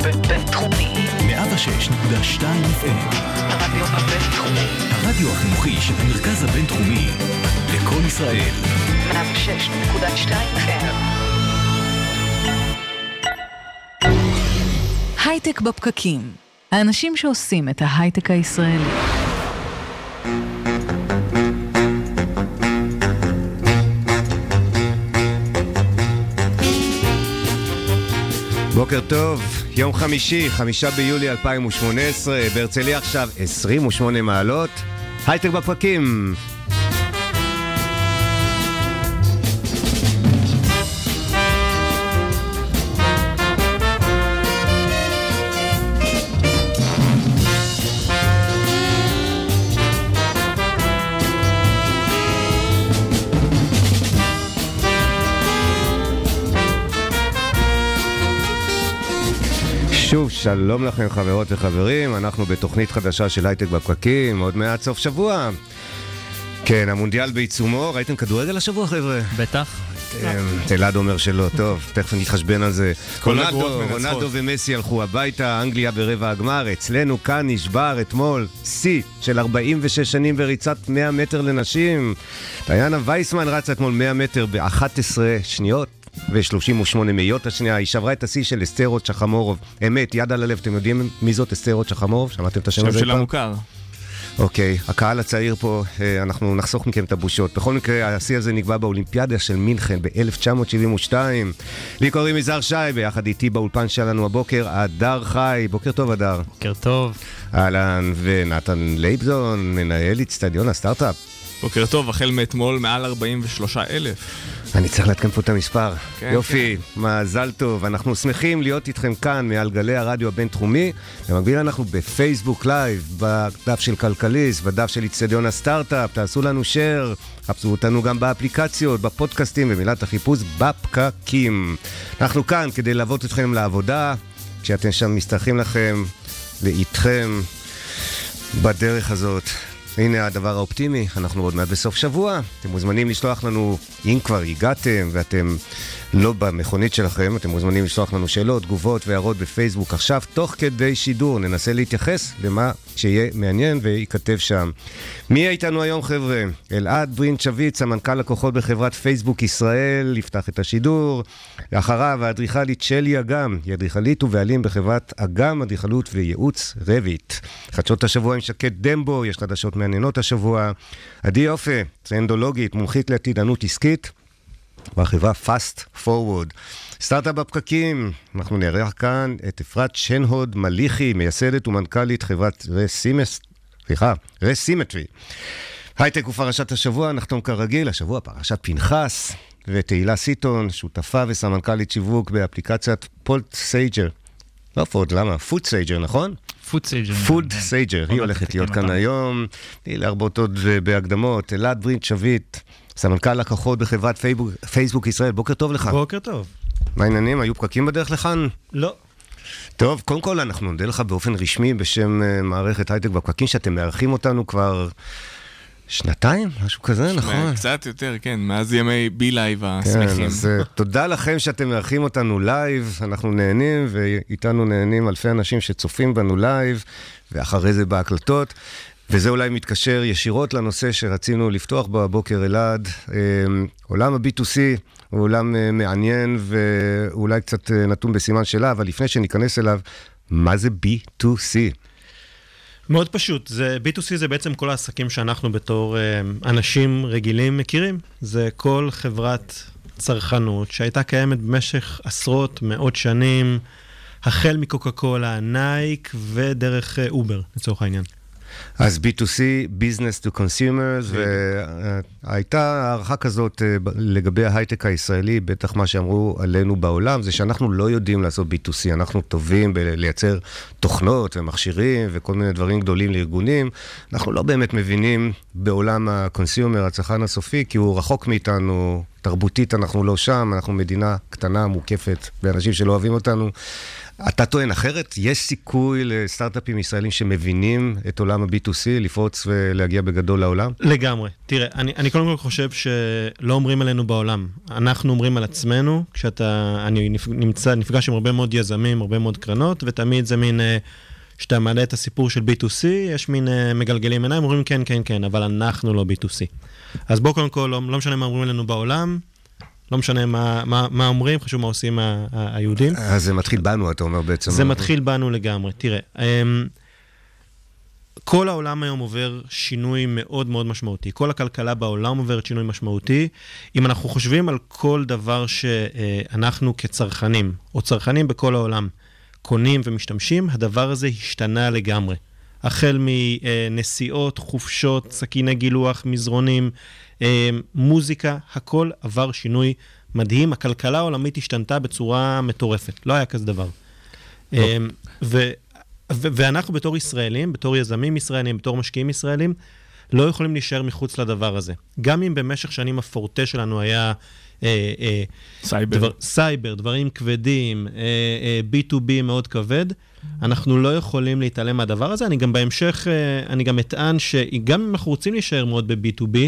בבינתחומי. 106.2 FM. הרדיו הבינתחומי. הרדיו החינוכי של המרכז הבינתחומי. לקום ישראל. 106.2 FM. הייטק בפקקים. האנשים שעושים את ההייטק הישראלי. בוקר טוב, יום חמישי, חמישה ביולי 2018, בהרצליה עכשיו 28 מעלות, הייטק בפרקים. שוב, שלום לכם חברות וחברים, אנחנו בתוכנית חדשה של הייטק בפקקים, עוד מעט סוף שבוע. כן, המונדיאל בעיצומו, ראיתם כדורגל השבוע חבר'ה? בטח. אמ, אלעד אומר שלא, טוב, תכף נתחשבן על זה. רונלדו, ומסי הלכו הביתה, אנגליה ברבע הגמר, אצלנו כאן נשבר אתמול שיא של 46 שנים בריצת 100 מטר לנשים. דיאנה וייסמן רצה אתמול 100 מטר ב-11 שניות. ו-38 מאיות השנייה, היא שברה את השיא של אסתרות שחמורוב. אמת, יד על הלב, אתם יודעים מי זאת אסתרות שחמורוב? שמעתם את השם שם הזה שלה פעם? מוכר. אוקיי, הקהל הצעיר פה, אה, אנחנו נחסוך מכם את הבושות. בכל מקרה, השיא הזה נקבע באולימפיאדה של מינכן ב-1972. לי קוראים יזהר שי, ביחד איתי באולפן שלנו הבוקר, הדר חי. בוקר טוב, הדר. בוקר טוב. אהלן, ונתן לייבזון, מנהל אצטדיון הסטארט-אפ. בוקר טוב, החל מאתמול מעל 43 אלף. אני צריך לעדכן פה את המספר. כן, יופי, מזל טוב. אנחנו שמחים להיות איתכם כאן מעל גלי הרדיו הבינתחומי. במקביל אנחנו בפייסבוק live, בדף של כלכליסט, בדף של איצטדיון הסטארט-אפ. תעשו לנו share, חפשו אותנו גם באפליקציות, בפודקאסטים, במילת החיפוש בפקקים. אנחנו כאן כדי ללוות אתכם לעבודה, כשאתם שם משתרכים לכם, לאיתכם, בדרך הזאת. הנה הדבר האופטימי, אנחנו עוד מעט בסוף שבוע. אתם מוזמנים לשלוח לנו, אם כבר הגעתם ואתם לא במכונית שלכם, אתם מוזמנים לשלוח לנו שאלות, תגובות והערות בפייסבוק עכשיו, תוך כדי שידור. ננסה להתייחס למה שיהיה מעניין וייכתב שם. מי איתנו היום, חבר'ה? אלעד ברינט שביט, סמנכ"ל לקוחות בחברת פייסבוק ישראל, יפתח את השידור. ואחריו, האדריכלית שלי אגם, היא אדריכלית ובעלים בחברת אגם, אדריכלות וייעוץ רביט. חדשות השבוע עם שקד דמבו, יש חדשות מעניינות השבוע. עדי יופה, טרנדולוגית, מומחית לעתידנות עסקית. בחברה Fast Forward. סטארט-אפ בפקקים, אנחנו נארח כאן את אפרת שנהוד מליחי, מייסדת ומנכ"לית חברת רסימס, סליחה, רסימטרי. הייטק ופרשת השבוע, נחתום כרגיל, השבוע פרשת פנחס, ותהילה סיטון, שותפה וסמנכ"לית שיווק באפליקציית פולט סייג'ר. לא פוד, למה? פוד סייג'ר, נכון? פוד סייג'ר. פוד סייג'ר, היא הולכת להיות כאן היום. תני להרבות עוד אה, בהקדמות. אלעד ברינט שביט, סמנכ"ל לקוחות בחברת פייבוק, פייסבוק ישראל, בוקר טוב לך. בוקר טוב. מה העניינים? היו פקקים בדרך לכאן? לא. טוב, קודם כל אנחנו נודה לך באופן רשמי בשם אה, מערכת הייטק בפקקים, שאתם מארחים אותנו כבר שנתיים? משהו כזה, נכון? קצת יותר, כן, מאז ימי BeLive כן, השמחים. אז אה, תודה לכם שאתם מארחים אותנו לייב, אנחנו נהנים, ואיתנו נהנים אלפי אנשים שצופים בנו לייב, ואחרי זה בהקלטות. וזה אולי מתקשר ישירות לנושא שרצינו לפתוח בו הבוקר, אלעד. אה, עולם ה-B2C הוא עולם אה, מעניין ואולי קצת אה, נתון בסימן שאלה, אבל לפני שניכנס אליו, מה זה B2C? מאוד פשוט, זה, B2C זה בעצם כל העסקים שאנחנו בתור אה, אנשים רגילים מכירים. זה כל חברת צרכנות שהייתה קיימת במשך עשרות, מאות שנים, החל מקוקה קולה, נייק ודרך אובר, לצורך העניין. אז B2C, Business to Consumers, והייתה הערכה כזאת אה, לגבי ההייטק הישראלי, בטח מה שאמרו עלינו בעולם, זה שאנחנו לא יודעים לעשות B2C, אנחנו טובים בלייצר תוכנות ומכשירים וכל מיני דברים גדולים לארגונים, אנחנו לא באמת מבינים בעולם ה-consumer, הצרכן הסופי, כי הוא רחוק מאיתנו. תרבותית אנחנו לא שם, אנחנו מדינה קטנה, מוקפת, באנשים שלא אוהבים אותנו. אתה טוען אחרת? יש סיכוי לסטארט-אפים ישראלים שמבינים את עולם ה-B2C, לפרוץ ולהגיע בגדול לעולם? לגמרי. תראה, אני, אני קודם כל חושב שלא אומרים עלינו בעולם. אנחנו אומרים על עצמנו, כשאתה, אני נמצא, נפגש עם הרבה מאוד יזמים, הרבה מאוד קרנות, ותמיד זה מין, אה, כשאתה מעלה את הסיפור של B2C, יש מין אה, מגלגלים עיניים, אומרים כן, כן, כן, אבל אנחנו לא B2C. אז בואו קודם כל, לא, לא משנה מה אומרים עלינו בעולם, לא משנה מה, מה, מה אומרים, חשוב מה עושים ה- ה- היהודים. אז זה מתחיל בנו, אתה אומר בעצם. זה מתחיל בנו לגמרי. תראה, אמ, כל העולם היום עובר שינוי מאוד מאוד משמעותי. כל הכלכלה בעולם עוברת שינוי משמעותי. אם אנחנו חושבים על כל דבר שאנחנו כצרכנים, או צרכנים בכל העולם, קונים ומשתמשים, הדבר הזה השתנה לגמרי. החל מנסיעות, חופשות, סכיני גילוח, מזרונים, אה, מוזיקה, הכל עבר שינוי מדהים. הכלכלה העולמית השתנתה בצורה מטורפת, לא היה כזה דבר. אה, ו- ו- ואנחנו בתור ישראלים, בתור יזמים ישראלים, בתור משקיעים ישראלים, לא יכולים להישאר מחוץ לדבר הזה. גם אם במשך שנים הפורטה שלנו היה סייבר. דבר, סייבר, דברים כבדים, אה, אה, B2B מאוד כבד, אנחנו לא יכולים להתעלם מהדבר הזה. אני גם בהמשך, אה, אני גם אטען שגם אם אנחנו רוצים להישאר מאוד ב-B2B,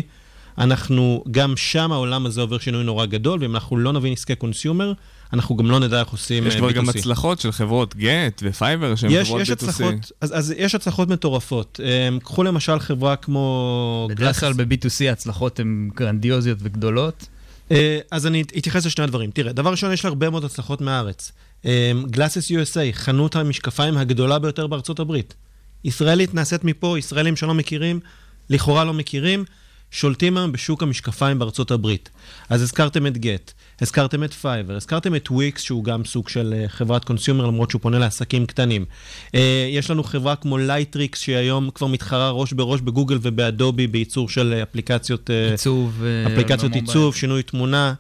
אנחנו, גם שם העולם הזה עובר שינוי נורא גדול, ואם אנחנו לא נבין עסקי consumer, אנחנו גם לא נדע איך עושים יש אה, כבר B2C. גם הצלחות של חברות גט ופייבר שהן יש, חברות יש B2C. הצלחות, אז, אז יש הצלחות מטורפות. קחו למשל חברה כמו... בדרך כלל ב-B2C ההצלחות הן גרנדיוזיות וגדולות. אה, אז אני אתייחס לשני הדברים. תראה, דבר ראשון, יש לה הרבה מאוד הצלחות מהארץ. Glasses אמ, USA, חנות המשקפיים הגדולה ביותר בארצות הברית. ישראלית נעשית מפה, ישראלים שלא מכירים, לכאורה לא מכירים, שולטים היום בשוק המשקפיים בארצות הברית. אז הזכרתם את גט, הזכרתם את פייבר, הזכרתם את וויקס, שהוא גם סוג של אה, חברת consumer, למרות שהוא פונה לעסקים קטנים. אה, יש לנו חברה כמו לייטריקס, שהיום כבר מתחרה ראש בראש בגוגל ובאדובי בייצור של אה, אפליקציות... עיצוב. אפליקציות. עיצוב, שינוי תמונה.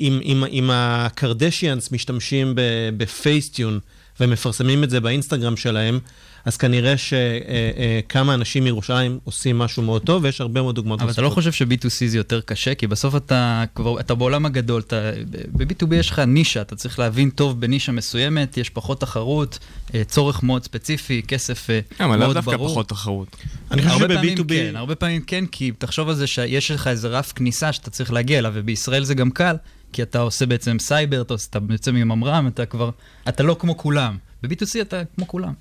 אם, אם, אם הקרדשיאנס משתמשים בפייסטיון ומפרסמים את זה באינסטגרם שלהם, אז כנראה שכמה אנשים מירושלים עושים משהו מאוד טוב, ויש הרבה מאוד דוגמאות אבל אתה לא חושב ש-B2C זה יותר קשה? כי בסוף אתה כבר, אתה בעולם הגדול, אתה, ב-B2B יש לך נישה, אתה צריך להבין טוב בנישה מסוימת, יש פחות תחרות, אה, צורך מאוד ספציפי, כסף אה, כן, אבל לאו מאוד דווקא ברור. פחות תחרות. אני חושב הרבה פעמים שב-B2B... כן, הרבה פעמים כן, כי תחשוב על זה שיש לך איזה רף כניסה שאתה צריך להגיע אליו, ובישראל זה גם קל, כי אתה עושה בעצם סייבר, אתה, עושה- אתה יוצא מממר"ם, אתה כבר, אתה לא כמו כולם. ב-B2C אתה כמו כולם, אה,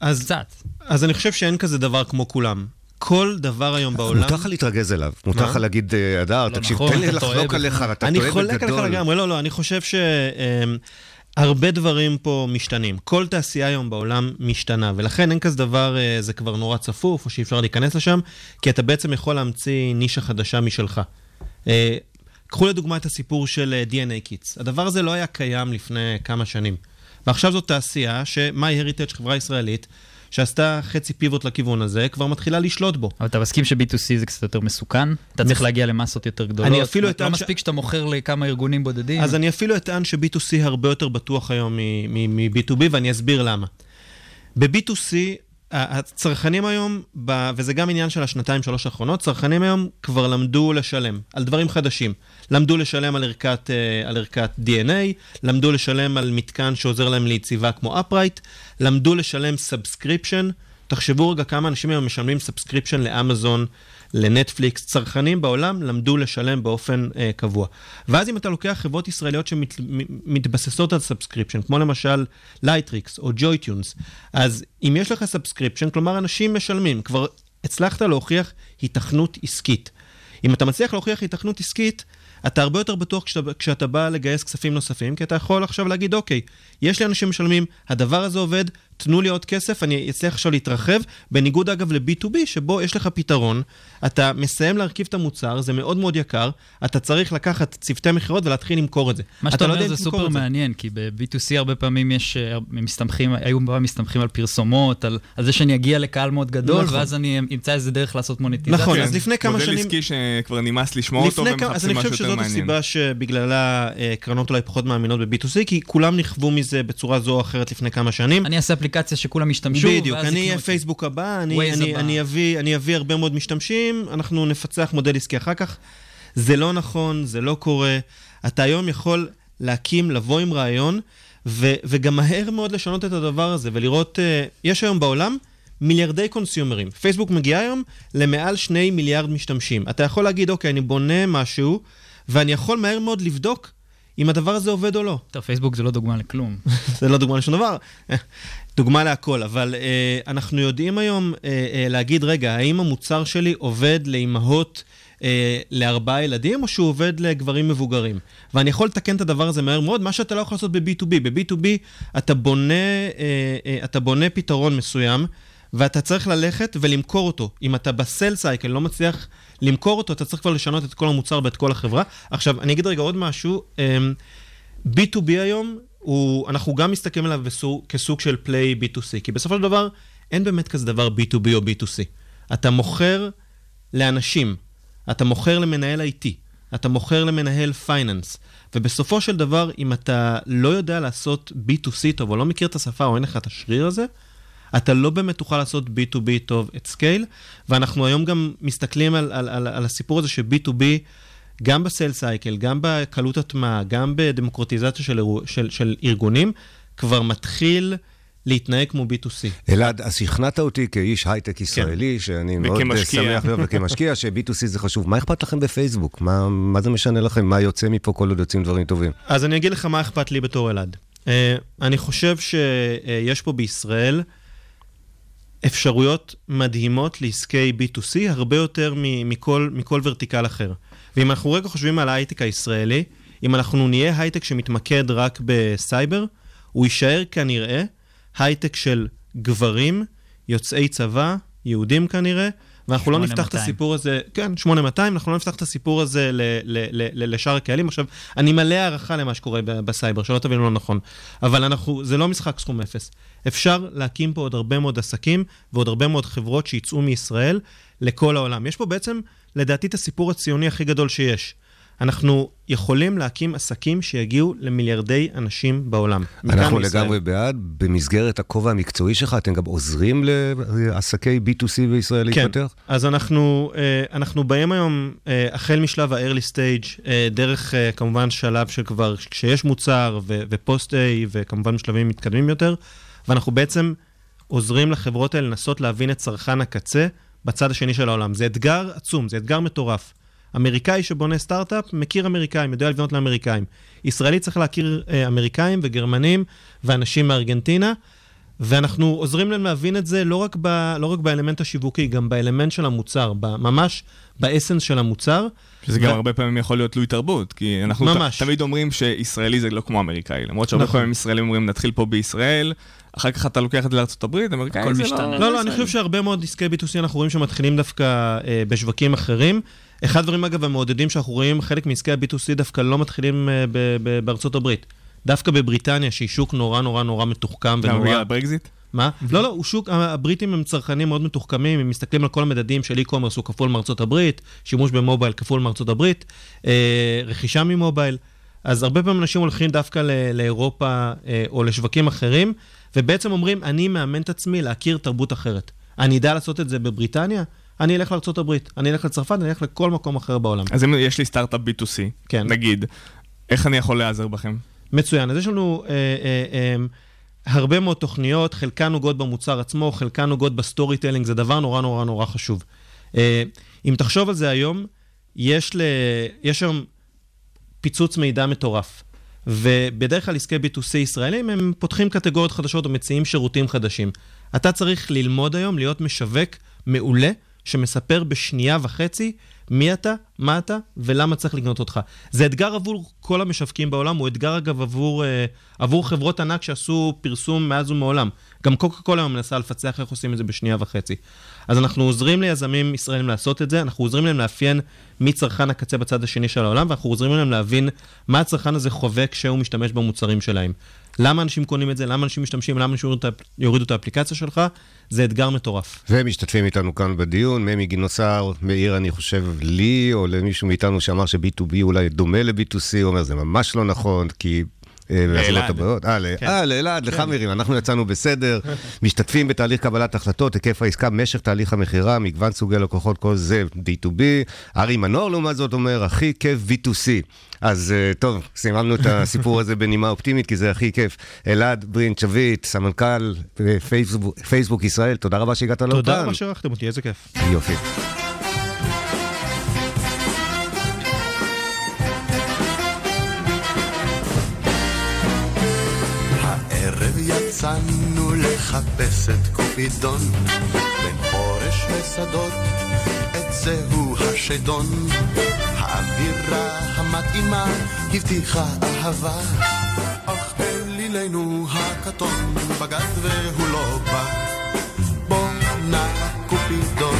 אז, קצת. אז אני חושב שאין כזה דבר כמו כולם. כל דבר היום בעולם... מותר לך להתרגז אליו, מותר? לך להגיד, אה, הדר, לא תקשיב, נכון, תן לי לחלוק. עליך, אתה אני טועה חולק עליך בגדול. לגמרי, לא, לא, אני חושב שהרבה דברים פה משתנים. כל תעשייה היום בעולם משתנה, ולכן אין כזה דבר, אה, זה כבר נורא צפוף, או שאי אפשר להיכנס לשם, כי אתה בעצם יכול להמציא נישה חדשה משלך. אה, קחו לדוגמה את הסיפור של אה, DNA Kits. הדבר הזה לא היה קיים לפני כמה שנים. ועכשיו זאת תעשייה ש-MyHeritage, חברה ישראלית, שעשתה חצי פיבוט לכיוון הזה, כבר מתחילה לשלוט בו. אבל אתה מסכים ש-B2C זה קצת יותר מסוכן? אתה צריך להגיע למסות יותר גדולות? אני אפילו לא אטען ש- מספיק שאתה מוכר לכמה ארגונים בודדים? אז אני אפילו אטען ש-B2C הרבה יותר בטוח היום מ-B2B, ואני אסביר למה. ב-B2C, ה- הצרכנים היום, וזה גם עניין של השנתיים, שלוש האחרונות, צרכנים היום כבר למדו לשלם על דברים חדשים. למדו לשלם על ערכת, אה, על ערכת DNA, למדו לשלם על מתקן שעוזר להם ליציבה כמו upright, למדו לשלם subscription. תחשבו רגע כמה אנשים היום משלמים subscription לאמזון, לנטפליקס. צרכנים בעולם למדו לשלם באופן אה, קבוע. ואז אם אתה לוקח חברות ישראליות שמתבססות על subscription, כמו למשל לייטריקס או ג'וי-טיונס, אז אם יש לך subscription, כלומר אנשים משלמים, כבר הצלחת להוכיח היתכנות עסקית. אם אתה מצליח להוכיח היתכנות עסקית, אתה הרבה יותר בטוח כשאתה, כשאתה בא לגייס כספים נוספים, כי אתה יכול עכשיו להגיד, אוקיי, יש לי אנשים משלמים, הדבר הזה עובד, תנו לי עוד כסף, אני אצליח עכשיו להתרחב, בניגוד אגב ל-B2B, שבו יש לך פתרון, אתה מסיים להרכיב את המוצר, זה מאוד מאוד יקר, אתה צריך לקחת צוותי מכירות ולהתחיל למכור את זה. מה אתה שאתה לא אומר יודע זה סופר את זה. מעניין, כי ב-B2C הרבה פעמים יש, אה, מסתמכים, היו פעם מסתמכים על פרסומות, על, על זה שאני אגיע לקהל מאוד גדול, נכון. ואז אני אמצא איזה דרך לעשות מוניטיזציה. נכון, כן, אז לפני כמה מודל שנים- עסקי שכבר נמאס לשמוע אותו לפני כמה, אז ומחפשים אני משהו חושב יותר שזאת מעניין. הסיבה שבגללה אה, קרנות אולי פחות מאמינות ב-B2C, כי כולם נכוו מזה בצורה זו או אחרת לפני כמה שנים. אני אעשה אפליקציה שכולם ישתמשו, בדיוק, אני אהיה. פייסבוק הבא, אני, אני, הבא. אני, אביא, אני אביא הרבה מאוד משתמשים, אנחנו נפצח מודל עסקי אחר כך. זה לא נכון, זה לא קורה. אתה היום יכול להקים, לבוא עם רעיון, ו, וגם מהר מאוד לשנות את הדבר הזה, ולראות, uh, יש היום בעולם מיליארדי קונסיומרים. פייסבוק מגיע היום למעל שני מיליארד משתמשים. אתה יכול להגיד, אוקיי, אני בונה משהו, ואני יכול מהר מאוד לבדוק אם הדבר הזה עובד או לא. טוב, פייסבוק זה לא דוגמה לכלום. זה לא דוגמה לשום דבר, דוגמה להכל, אבל אה, אנחנו יודעים היום אה, אה, להגיד, רגע, האם המוצר שלי עובד לאימהות אה, לארבעה ילדים, או שהוא עובד לגברים מבוגרים? ואני יכול לתקן את הדבר הזה מהר מאוד, מה שאתה לא יכול לעשות ב-B2B. ב-B2B אתה בונה, אה, אה, אתה בונה פתרון מסוים, ואתה צריך ללכת ולמכור אותו. אם אתה בסל סייקל לא מצליח למכור אותו, אתה צריך כבר לשנות את כל המוצר ואת כל החברה. עכשיו, אני אגיד רגע עוד משהו. אמ, B2B היום, הוא, אנחנו גם מסתכלים עליו בסוג, כסוג של פליי B2C, כי בסופו של דבר אין באמת כזה דבר B2B או B2C. אתה מוכר לאנשים, אתה מוכר למנהל IT, אתה מוכר למנהל finance, ובסופו של דבר, אם אתה לא יודע לעשות B2C טוב, או לא מכיר את השפה, או אין לך את השריר הזה, אתה לא באמת תוכל לעשות B2B טוב at scale, ואנחנו היום גם מסתכלים על, על, על, על הסיפור הזה ש-B2B, גם ב-sales cycle, גם בקלות הטמעה, גם בדמוקרטיזציה של, של, של ארגונים, כבר מתחיל... להתנהג כמו B2C. אלעד, אז שכנעת אותי כאיש הייטק ישראלי, כן. שאני מאוד וכמשקיע. שמח להיות, וכמשקיע, ש-B2C זה חשוב. מה אכפת לכם בפייסבוק? מה, מה זה משנה לכם? מה יוצא מפה כל עוד יוצאים דברים טובים? אז אני אגיד לך מה אכפת לי בתור אלעד. Uh, אני חושב שיש פה בישראל אפשרויות מדהימות לעסקי B2C, הרבה יותר מכל, מכל ורטיקל אחר. ואם אנחנו רגע חושבים על ההייטק הישראלי, אם אנחנו נהיה הייטק שמתמקד רק בסייבר, הוא יישאר כנראה הייטק של גברים, יוצאי צבא, יהודים כנראה, ואנחנו לא נפתח את הסיפור הזה, כן, 8200, אנחנו לא נפתח את הסיפור הזה ל, ל, ל, ל, לשאר הקהלים. עכשיו, אני מלא הערכה למה שקורה בסייבר, שלא תבינו לא נכון, אבל אנחנו, זה לא משחק סכום אפס. אפשר להקים פה עוד הרבה מאוד עסקים ועוד הרבה מאוד חברות שיצאו מישראל לכל העולם. יש פה בעצם, לדעתי, את הסיפור הציוני הכי גדול שיש. אנחנו יכולים להקים עסקים שיגיעו למיליארדי אנשים בעולם. אנחנו לגמרי בעד. במסגרת הכובע המקצועי שלך, אתם גם עוזרים לעסקי B2C בישראל כן. להתפתח? אז אנחנו, אה, אנחנו באים היום, אה, החל משלב ה-early stage, אה, דרך כמובן שלב שכבר, כשיש מוצר ופוסט-A, וכמובן בשלבים מתקדמים יותר, ואנחנו בעצם עוזרים לחברות האלה לנסות להבין את צרכן הקצה בצד השני של העולם. זה אתגר עצום, זה אתגר מטורף. אמריקאי שבונה סטארט-אפ, מכיר אמריקאים, יודע לבנות לאמריקאים. ישראלי צריך להכיר אה, אמריקאים וגרמנים ואנשים מארגנטינה, ואנחנו עוזרים להם להבין את זה לא רק, ב, לא רק באלמנט השיווקי, גם באלמנט של המוצר, ממש באסנס של המוצר. שזה ו... גם הרבה פעמים יכול להיות תלוי תרבות, כי אנחנו ממש. ת, תמיד אומרים שישראלי זה לא כמו אמריקאי, למרות שהרבה נכון. פעמים ישראלים אומרים נתחיל פה בישראל, אחר כך אתה לוקח את זה לארה"ב, אמריקאי זה משתנה. לא... לא, לא, אני חושב שהרבה מאוד עסקי B2C אנחנו רואים שמתחילים דווקא אה, בשווקים אחרים. אחד הדברים, אגב, המעודדים שאנחנו רואים, חלק מעסקי ה-B2C דווקא לא מתחילים ב- בארצות הברית. דווקא בבריטניה, שהיא שוק נורא נורא נורא מתוחכם ונורא... גם בגלל הברקזיט? מה? לא, לא, הוא שוק, הבריטים הם צרכנים מאוד מתוחכמים, הם מסתכלים על כל המדדים של e-commerce, הוא כפול מארצות הברית, שימוש במובייל כפול מארצות הברית, אה, רכישה ממובייל. אז הרבה פעמים אנשים הולכים דווקא ל- לאירופה אה, או לשווקים אחרים, ובעצם אומרים, אני מאמן את עצמי להכיר תרבות אחרת. אני אדע לעשות את זה בבריטניה? אני אלך לארה"ב, אני אלך לצרפת, אני אלך לכל מקום אחר בעולם. אז אם יש לי סטארט-אפ B2C, כן. נגיד, איך אני יכול להיעזר בכם? מצוין, אז יש לנו אה, אה, אה, הרבה מאוד תוכניות, חלקן נוגעות במוצר עצמו, חלקן נוגעות ב-storytelling, זה דבר נורא נורא נורא חשוב. אה, אם תחשוב על זה היום, יש, ל... יש היום פיצוץ מידע מטורף. ובדרך כלל עסקי B2C ישראלים, הם פותחים קטגוריות חדשות או מציעים שירותים חדשים. אתה צריך ללמוד היום להיות משווק מעולה, שמספר בשנייה וחצי מי אתה, מה אתה ולמה צריך לקנות אותך. זה אתגר עבור כל המשווקים בעולם, הוא אתגר אגב עבור, אה, עבור חברות ענק שעשו פרסום מאז ומעולם. גם קוקה קולה מנסה לפצח איך עושים את זה בשנייה וחצי. אז אנחנו עוזרים ליזמים ישראלים לעשות את זה, אנחנו עוזרים להם לאפיין מי צרכן הקצה בצד השני של העולם, ואנחנו עוזרים להם להבין מה הצרכן הזה חווה כשהוא משתמש במוצרים שלהם. למה אנשים קונים את זה, למה אנשים משתמשים, למה אנשים יורידו את האפליקציה שלך, זה אתגר מטורף. ומשתתפים איתנו כאן בדיון, ממי גינוסר מעיר, אני חושב, לי או למישהו מאיתנו שאמר ש-B2B אולי דומה ל-B2C, הוא אומר, זה ממש לא נכון, כי להשאלות הבאות. אה, כן. אה, לאלעד, לך מירים, אנחנו יצאנו בסדר, משתתפים בתהליך קבלת החלטות, היקף העסקה, משך תהליך המכירה, מגוון סוגי לקוחות, כל זה B2B. ארי מנור, לעומת זאת, אומר, הכי כיף V2C. אז אה, טוב, סיממנו את הסיפור הזה בנימה אופטימית, כי זה הכי כיף. אלעד ברינט שביט, סמנכ"ל אה, פייסבוק- ישראל, תודה רבה שהגעת לאולפן. תודה רבה שערכתם אותי, איזה כיף. יופי. יצאנו לחפש את קופידון בין חורש ושדות, את זהו השדון. האווירה המתאימה הבטיחה אהבה, אך אלילנו הקטון בגד והוא לא בא. בוא נא קופידון,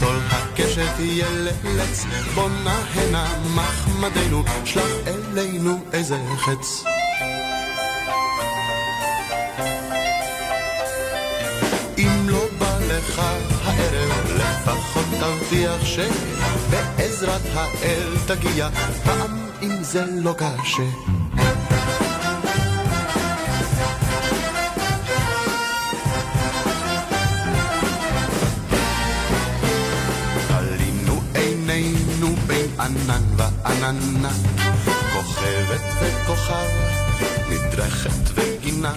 טול הקשת ילץ, בוא נא הנה מחמדנו, שלח אלינו איזה חץ. בא לך הערב, לפחות תבטיח שבעזרת האל תגיע, פעם אם זה לא קשה. ענן ועננה, כוכבת וכוכב, מדרכת וגינה.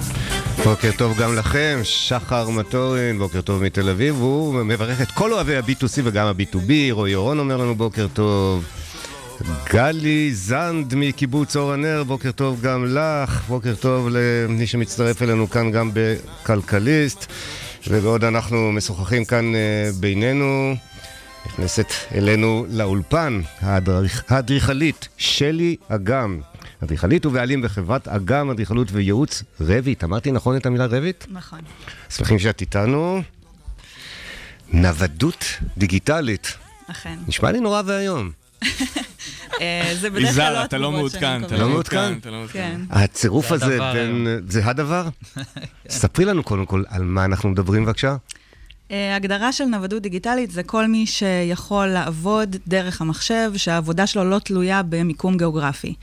בוקר טוב גם לכם, שחר מטורין, בוקר טוב מתל אביב, הוא מברך את כל אוהבי ה-B2C וגם ה-B2B, רועי אורון אומר לנו בוקר טוב. גלי זנד מקיבוץ אור הנר, בוקר טוב גם לך, בוקר טוב למי שמצטרף אלינו כאן גם בכלכליסט. ובעוד אנחנו משוחחים כאן אה, בינינו, נכנסת אלינו לאולפן האדריכ- האדריכלית שלי אגם. אדריכלית ובעלים בחברת אגם אדריכלות וייעוץ רביט. אמרתי נכון את המילה רביט? נכון. שמחים שאת איתנו. נוודות דיגיטלית. אכן. נשמע לי נורא ואיום. אה, זה בדרך כלל לא אתה לא התגובות שאני מעודכן, אתה מקבלת. לא מעודכן? אתה לא מעודכן. כן. הצירוף זה הזה בין... זה הדבר? ספרי לנו קודם כל על מה אנחנו מדברים בבקשה. אה, הגדרה של נוודות דיגיטלית זה כל מי שיכול לעבוד דרך המחשב, שהעבודה שלו לא תלויה במיקום גיאוגרפי.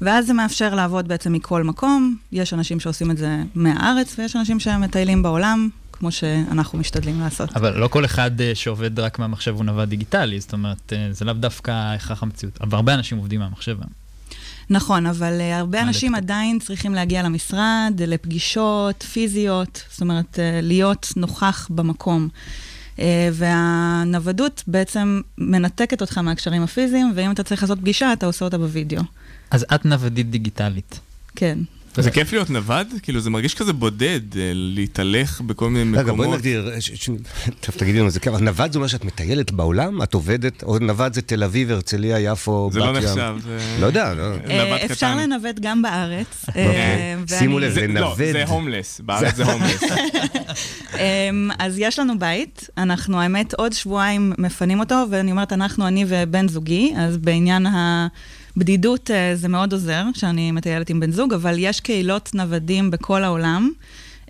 ואז זה מאפשר לעבוד בעצם מכל מקום. יש אנשים שעושים את זה מהארץ, ויש אנשים שמטיילים בעולם, כמו שאנחנו משתדלים לעשות. אבל לא כל אחד אה, שעובד רק מהמחשב הוא נווד דיגיטלי, זאת אומרת, אה, זה לאו דווקא הכרח המציאות. אבל הרבה אנשים עובדים מהמחשב. נכון, אבל uh, הרבה אנשים לפתור? עדיין צריכים להגיע למשרד, לפגישות פיזיות, זאת אומרת, להיות נוכח במקום. והנוודות בעצם מנתקת אותך מהקשרים הפיזיים, ואם אתה צריך לעשות פגישה, אתה עושה אותה בווידאו. אז את נוודית דיגיטלית. כן. זה כיף להיות נווד? כאילו, זה מרגיש כזה בודד, אה, להתהלך בכל מיני רגע, בואי מקומות. נגדיר, ש- טוב, תגידי לנו, זה ככה, נווד זה אומר שאת מטיילת בעולם? את עובדת, או נווד זה תל אביב, הרצליה, יפו, בת זה ים? לא נחשב, זה... לא יודע, לא. אה, נווד אפשר קטן. לנווט גם בארץ. אוקיי. אה, שימו לב, זה- לא, לנווד. זה הומלס, בארץ זה הומלס. אמ, אז יש לנו בית, אנחנו האמת עוד שבועיים מפנים אותו, ואני אומרת אנחנו, אני ובן זוגי, אז בעניין הבדידות אה, זה מאוד עוזר, שאני מטיילת עם בן זוג, אבל יש קהילות נוודים בכל העולם.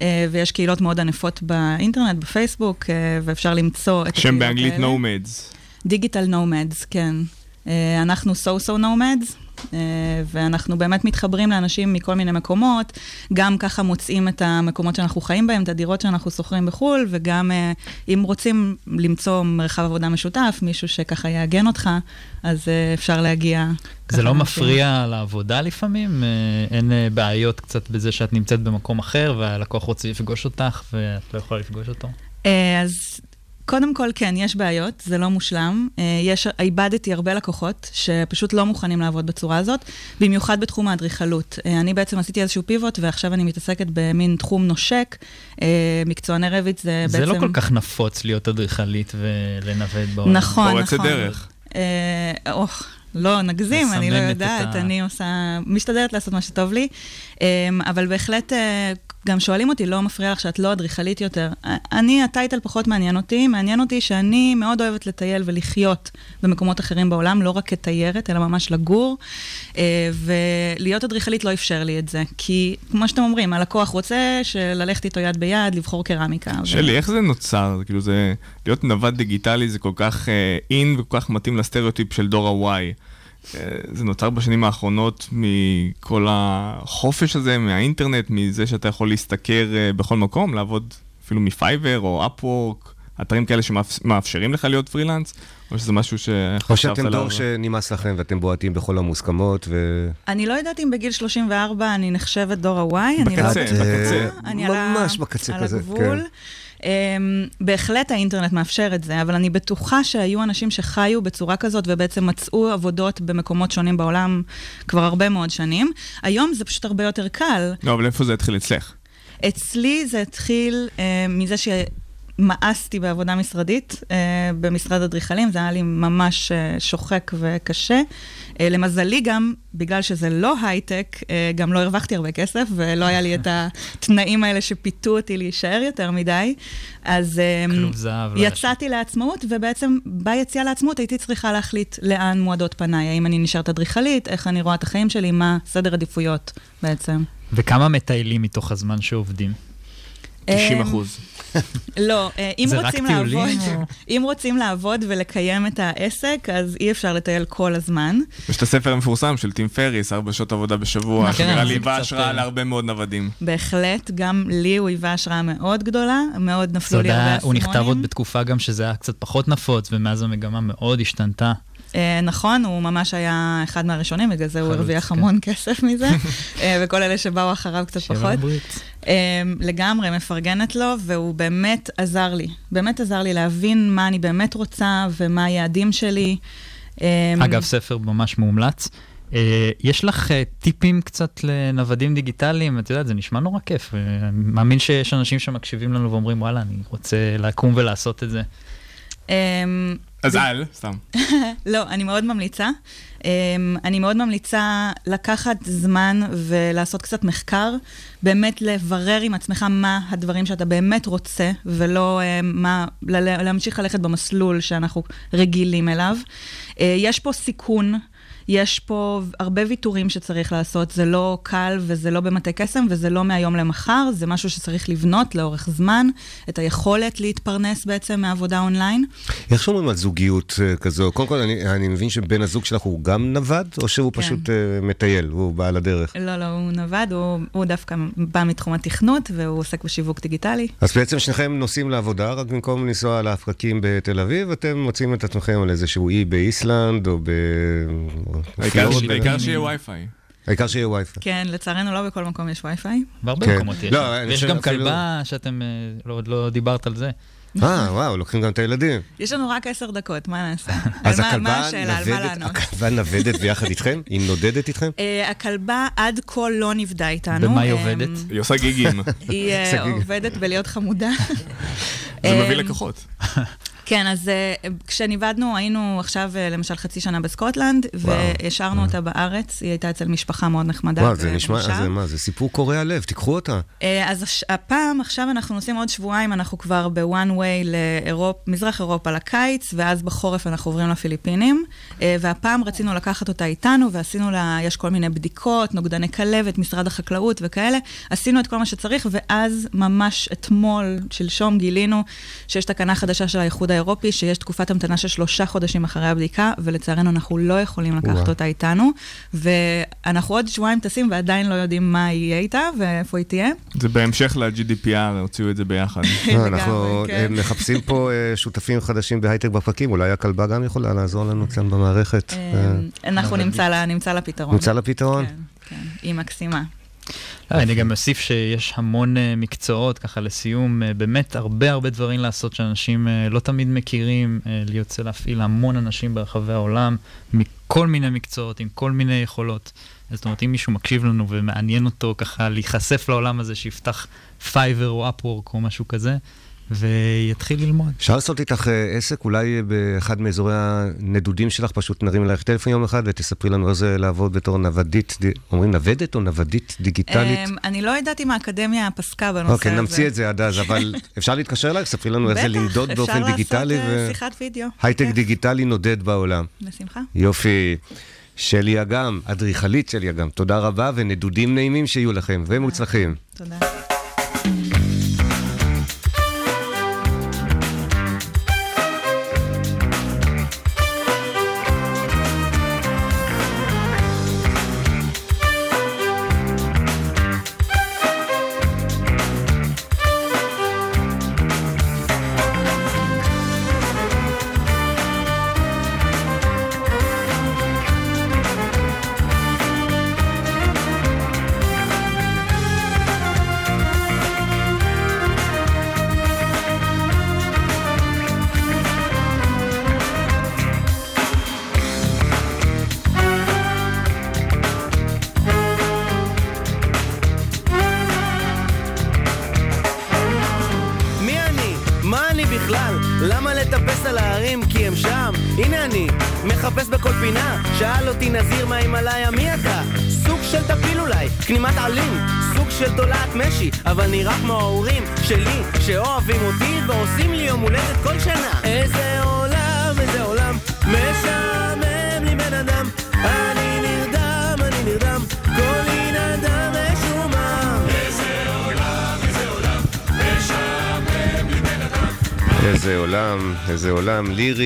אה, ויש קהילות מאוד ענפות באינטרנט, בפייסבוק, אה, ואפשר למצוא את שם באנגלית האלה. נומדס. דיגיטל נומדס, כן. אנחנו סו-סו נומדס, ואנחנו באמת מתחברים לאנשים מכל מיני מקומות, גם ככה מוצאים את המקומות שאנחנו חיים בהם, את הדירות שאנחנו שוכרים בחו"ל, וגם אה, אם רוצים למצוא מרחב עבודה משותף, מישהו שככה יעגן אותך, אז אה, אפשר להגיע. זה לא. מפריע לעבודה לפעמים? אה, אין אה, בעיות קצת בזה שאת נמצאת במקום אחר והלקוח רוצה לפגוש אותך ואת לא יכולה לפגוש אותו? אה, אז קודם כל, כן, יש בעיות, זה לא מושלם. אה, יש, איבדתי הרבה לקוחות שפשוט לא מוכנים לעבוד בצורה הזאת, במיוחד בתחום האדריכלות. אה, אני בעצם עשיתי איזשהו פיבוט, ועכשיו אני מתעסקת במין תחום נושק. אה, מקצועני רביט זה, זה בעצם... לא כל כך נפוץ להיות אדריכלית ולנווט בעולם. נכון, פורצת נכון. דרך. אה, אוח, לא נגזים, אני לא יודעת, ה- אני עושה, משתדלת לעשות מה שטוב לי, אבל בהחלט גם שואלים אותי, לא מפריע לך שאת לא אדריכלית יותר. אה, אני, הטייטל פחות מעניין אותי, מעניין אותי שאני מאוד אוהבת לטייל ולחיות במקומות אחרים בעולם, לא רק כתיירת, אלא ממש לגור, אה, ולהיות אדריכלית לא אפשר לי את זה, כי כמו שאתם אומרים, הלקוח רוצה ללכת איתו יד ביד, לבחור קרמיקה. ו- שלי, איך זה נוצר? כאילו זה, להיות נווד דיגיטלי זה כל כך אין וכל כך מתאים לסטריאוטיפ של דור ה-Y. אה, זה נוצר בשנים האחרונות מכל החופש הזה, מהאינטרנט, מזה שאתה יכול להשתכר אה, בכל מקום, לעבוד אפילו מפייבר או אפוורק, אתרים כאלה שמאפשרים לך להיות פרילנס, או שזה משהו שחשבת עליו? או שאתם דור שנמאס לכם ואתם בועטים בכל המוסכמות ו... אני לא יודעת אם בגיל 34 אני נחשבת דור ה-Y. בקצה, לא... בקצה. אני ממש בקצה על כזה, הגבול. כן. Um, בהחלט האינטרנט מאפשר את זה, אבל אני בטוחה שהיו אנשים שחיו בצורה כזאת ובעצם מצאו עבודות במקומות שונים בעולם כבר הרבה מאוד שנים. היום זה פשוט הרבה יותר קל. לא, אבל איפה זה התחיל אצלך? אצלי זה התחיל uh, מזה שמאסתי בעבודה משרדית uh, במשרד אדריכלים, זה היה לי ממש uh, שוחק וקשה. Uh, למזלי גם, בגלל שזה לא הייטק, גם לא הרווחתי הרבה כסף, ולא היה לי את התנאים האלה שפיתו אותי להישאר יותר מדי. אז זהב. לא יצאתי לעצמאות, ובעצם ביציאה לעצמאות הייתי צריכה להחליט לאן מועדות פניי, האם אני נשארת אדריכלית, איך אני רואה את החיים שלי, מה סדר עדיפויות בעצם. וכמה מטיילים מתוך הזמן שעובדים? 90 אמ, אחוז. לא, אה, אם רוצים לעבוד? אם רוצים לעבוד ולקיים את העסק, אז אי אפשר לטייל כל הזמן. יש את הספר המפורסם של טים פריס, ארבע שעות עבודה בשבוע, כן, שנראה לי היווה השראה אה, להרבה מאוד נוודים. בהחלט, גם לי הוא היווה השראה מאוד גדולה, מאוד נפלו לי הרבה היה, הוא אסימונים. נכתב עוד בתקופה גם שזה היה קצת פחות נפוץ, ומאז המגמה מאוד השתנתה. אה, נכון, הוא ממש היה אחד מהראשונים, בגלל זה הוא הרוויח כן. המון כסף מזה, אה, וכל אלה שבאו אחריו קצת פחות. אה, לגמרי, מפרגנת לו, והוא באמת עזר לי. באמת עזר לי להבין מה אני באמת רוצה ומה היעדים שלי. אגב, ספר ממש מומלץ. יש לך טיפים קצת לנוודים דיגיטליים? את יודעת, זה נשמע נורא כיף. אני מאמין שיש אנשים שמקשיבים לנו ואומרים, וואלה, אני רוצה לקום ולעשות את זה. אה, אז אל, סתם. לא, אני מאוד ממליצה. Um, אני מאוד ממליצה לקחת זמן ולעשות קצת מחקר, באמת לברר עם עצמך מה הדברים שאתה באמת רוצה, ולא um, מה, להמשיך ללכת במסלול שאנחנו רגילים אליו. Uh, יש פה סיכון. יש פה הרבה ויתורים שצריך לעשות, זה לא קל וזה לא במטה קסם וזה לא מהיום למחר, זה משהו שצריך לבנות לאורך זמן, את היכולת להתפרנס בעצם מעבודה אונליין. איך שומרים על זוגיות אה, כזו? קודם כל, אני, אני מבין שבן הזוג שלך הוא גם נווד, או שהוא כן. פשוט אה, מטייל, הוא בעל הדרך? לא, לא, הוא נווד, הוא, הוא דווקא בא מתחום התכנות והוא עוסק בשיווק דיגיטלי. אז בעצם שניכם נוסעים לעבודה, רק במקום לנסוע להפקקים בתל אביב, אתם מוצאים את עצמכם על איזשהו אי באיסלנד, או ב... או העיקר שיהיה וי-פיי. העיקר שיהיה וי-פיי. כן, לצערנו לא בכל מקום יש וי-פיי. בהרבה כן. מקומות יש. לא, ויש גם אפילו- כלבה שאתם, אה, לא- עוד לא דיברת על זה. אה, וואו, לוקחים גם את הילדים. יש לנו רק עשר דקות, מה נעשה? אז הכלבה נוודת? הכלבה נוודת ביחד איתכם? היא נודדת איתכם? אה, הכלבה עד כה לא נבדה איתנו. במה היא אה, עובדת? היא עושה גיגים. היא. עובדת בלהיות חמודה. זה מביא לקוחות. כן, אז אה, כשנבדנו, היינו עכשיו אה, למשל חצי שנה בסקוטלנד, והשארנו אותה בארץ, היא הייתה אצל משפחה מאוד נחמדה. וואו, זה נשמע, במושב. זה מה, זה סיפור קורע לב, תיקחו אותה. אה, אז הש- הפעם, עכשיו אנחנו נוסעים עוד שבועיים, אנחנו כבר בוואן ווי למזרח אירופה לקיץ, ואז בחורף אנחנו עוברים לפיליפינים. אה, והפעם רצינו לקחת אותה איתנו, ועשינו לה, יש כל מיני בדיקות, נוגדני כלבת, משרד החקלאות וכאלה. עשינו את כל מה שצריך, ואז ממש אתמול, שלשום, גילינו שיש תקנה חדשה של האיחוד האירופי, שיש תקופת המתנה של שלושה חודשים אחרי הבדיקה, ולצערנו אנחנו לא יכולים לקחת. אותה איתנו. ואנחנו עוד שבועיים טסים ועדיין לא יודעים מה יהיה איתה ואיפה היא תהיה. זה בהמשך ל-GDPR, הוציאו את זה ביחד. אה, אנחנו כן. מחפשים פה אה, שותפים חדשים בהייטק בפרקים, אולי הכלבה גם יכולה לעזור לנו כאן במערכת. אה, אנחנו נמצא לה, נמצא לה פתרון. נמצא לה פתרון? כן, כן, היא מקסימה. אני גם אוסיף שיש המון אה, מקצועות, ככה לסיום, אה, באמת הרבה הרבה דברים לעשות שאנשים אה, לא תמיד מכירים, יוצא להפעיל המון אנשים ברחבי העולם, מכל מיני מקצועות, עם כל מיני יכולות. זאת אומרת, אם מישהו מקשיב לנו ומעניין אותו ככה להיחשף לעולם הזה, שיפתח פייבר או אפוורק או משהו כזה, ויתחיל ללמוד. אפשר לעשות איתך אה, עסק, אולי באחד מאזורי הנדודים שלך, פשוט נרים אלייך טלפון יום אחד ותספרי לנו איך זה לעבוד בתור נוודית, אומרים נוודת או נוודית דיגיטלית? אמ, אני לא יודעת אם האקדמיה פסקה בנושא הזה. אוקיי, נמציא את זה עד אז, אבל אפשר להתקשר אלייך, ספרי לנו איך זה לנדוד באופן דיגיטלי, בטח, אפשר לעשות אה, שיחת וידאו. והייטק כיף. דיגיטלי נודד בעולם. בשמחה. יופי. שלי אגם, אדריכלית שלי אגם, תודה רבה ונדודים נעימים שיהיו לכם ומוצלחים. תודה.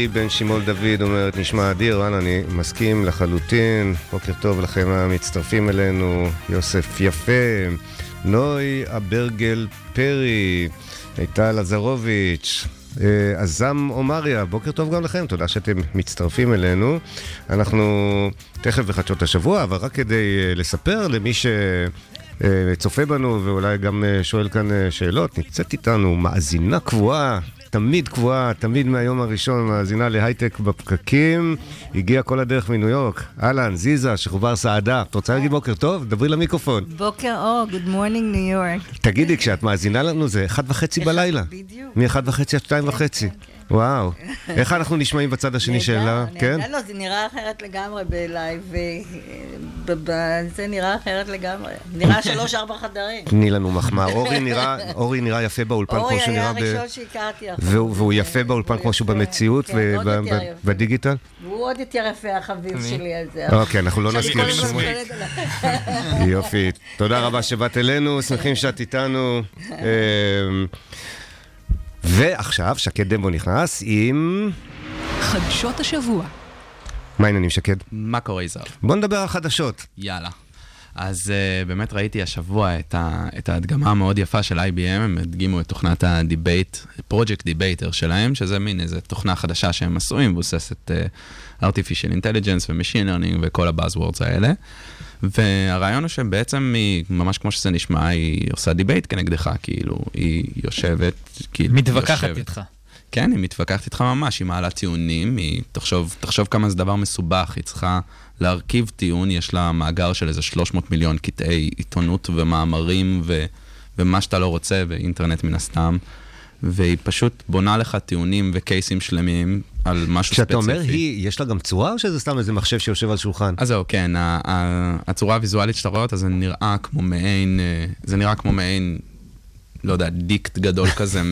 בן שמעון דוד אומרת, נשמע אדיר, וואלה, אני מסכים לחלוטין. בוקר טוב לכם המצטרפים אלינו. יוסף יפה, נוי אברגל פרי, מיטל עזרוביץ'. אה, עזם עומריה, בוקר טוב גם לכם, תודה שאתם מצטרפים אלינו. אנחנו תכף בחדשות השבוע, אבל רק כדי אה, לספר למי שצופה בנו ואולי גם אה, שואל כאן אה, שאלות, נמצאת איתנו מאזינה קבועה. תמיד קבועה, תמיד מהיום הראשון, מאזינה להייטק בפקקים, הגיעה כל הדרך מניו יורק. אהלן, זיזה, שחובר סעדה. את רוצה להגיד בוקר טוב? דברי למיקרופון. בוקר אור, Good morning ניו יורק. תגידי, כשאת מאזינה לנו זה אחד וחצי בלילה. בדיוק. מאחד וחצי עד שתיים וחצי. וואו. איך אנחנו נשמעים בצד השני שלה? כן? לא, זה נראה אחרת לגמרי בלייב, אה, ב- ב- זה נראה אחרת לגמרי. נראה שלוש ארבע חדרים. תני לנו מחמאה. אורי נראה, אורי יפה באולפן כמו אורי שהוא היה נראה ב... הראשון שהכרתי אחריו. והוא והוא יפה באולפן הוא כמו שהוא במציאות כן. ובדיגיטל? והוא עוד יותר יפה, החביב שלי הזה. אוקיי, אנחנו לא נזכיר עליו. יופי. תודה רבה שבאת אלינו, שמחים שאת איתנו. ועכשיו, שקד דמבו נכנס עם... חדשות השבוע. מה העניינים, שקד? מה קורה יזהר? בוא נדבר על חדשות. יאללה. אז uh, באמת ראיתי השבוע את, ה, את ההדגמה המאוד יפה של IBM, הם הדגימו את תוכנת ה debate, פרויקט Debater שלהם, שזה מין איזה תוכנה חדשה שהם עשו, היא מבוססת uh, artificial intelligence ו-machine learning וכל ה buzzwords האלה. והרעיון הוא שבעצם היא, ממש כמו שזה נשמע, היא עושה debate כנגדך, כאילו, היא יושבת, כאילו, מתווכחת יושבת. איתך. כן, היא מתווכחת איתך ממש, היא מעלה טיעונים, היא, תחשוב, תחשוב כמה זה דבר מסובך, היא צריכה להרכיב טיעון, יש לה מאגר של איזה 300 מיליון קטעי עיתונות ומאמרים ו, ומה שאתה לא רוצה, ואינטרנט מן הסתם, והיא פשוט בונה לך טיעונים וקייסים שלמים על משהו כשאתה ספציפי. אומר היא, יש לה גם צורה או שזה סתם איזה מחשב שיושב על שולחן? אז זהו, כן, הצורה הוויזואלית שאתה רואה אותה, זה נראה כמו מעין, אה, זה נראה כמו מעין, לא יודע, דיקט גדול כזה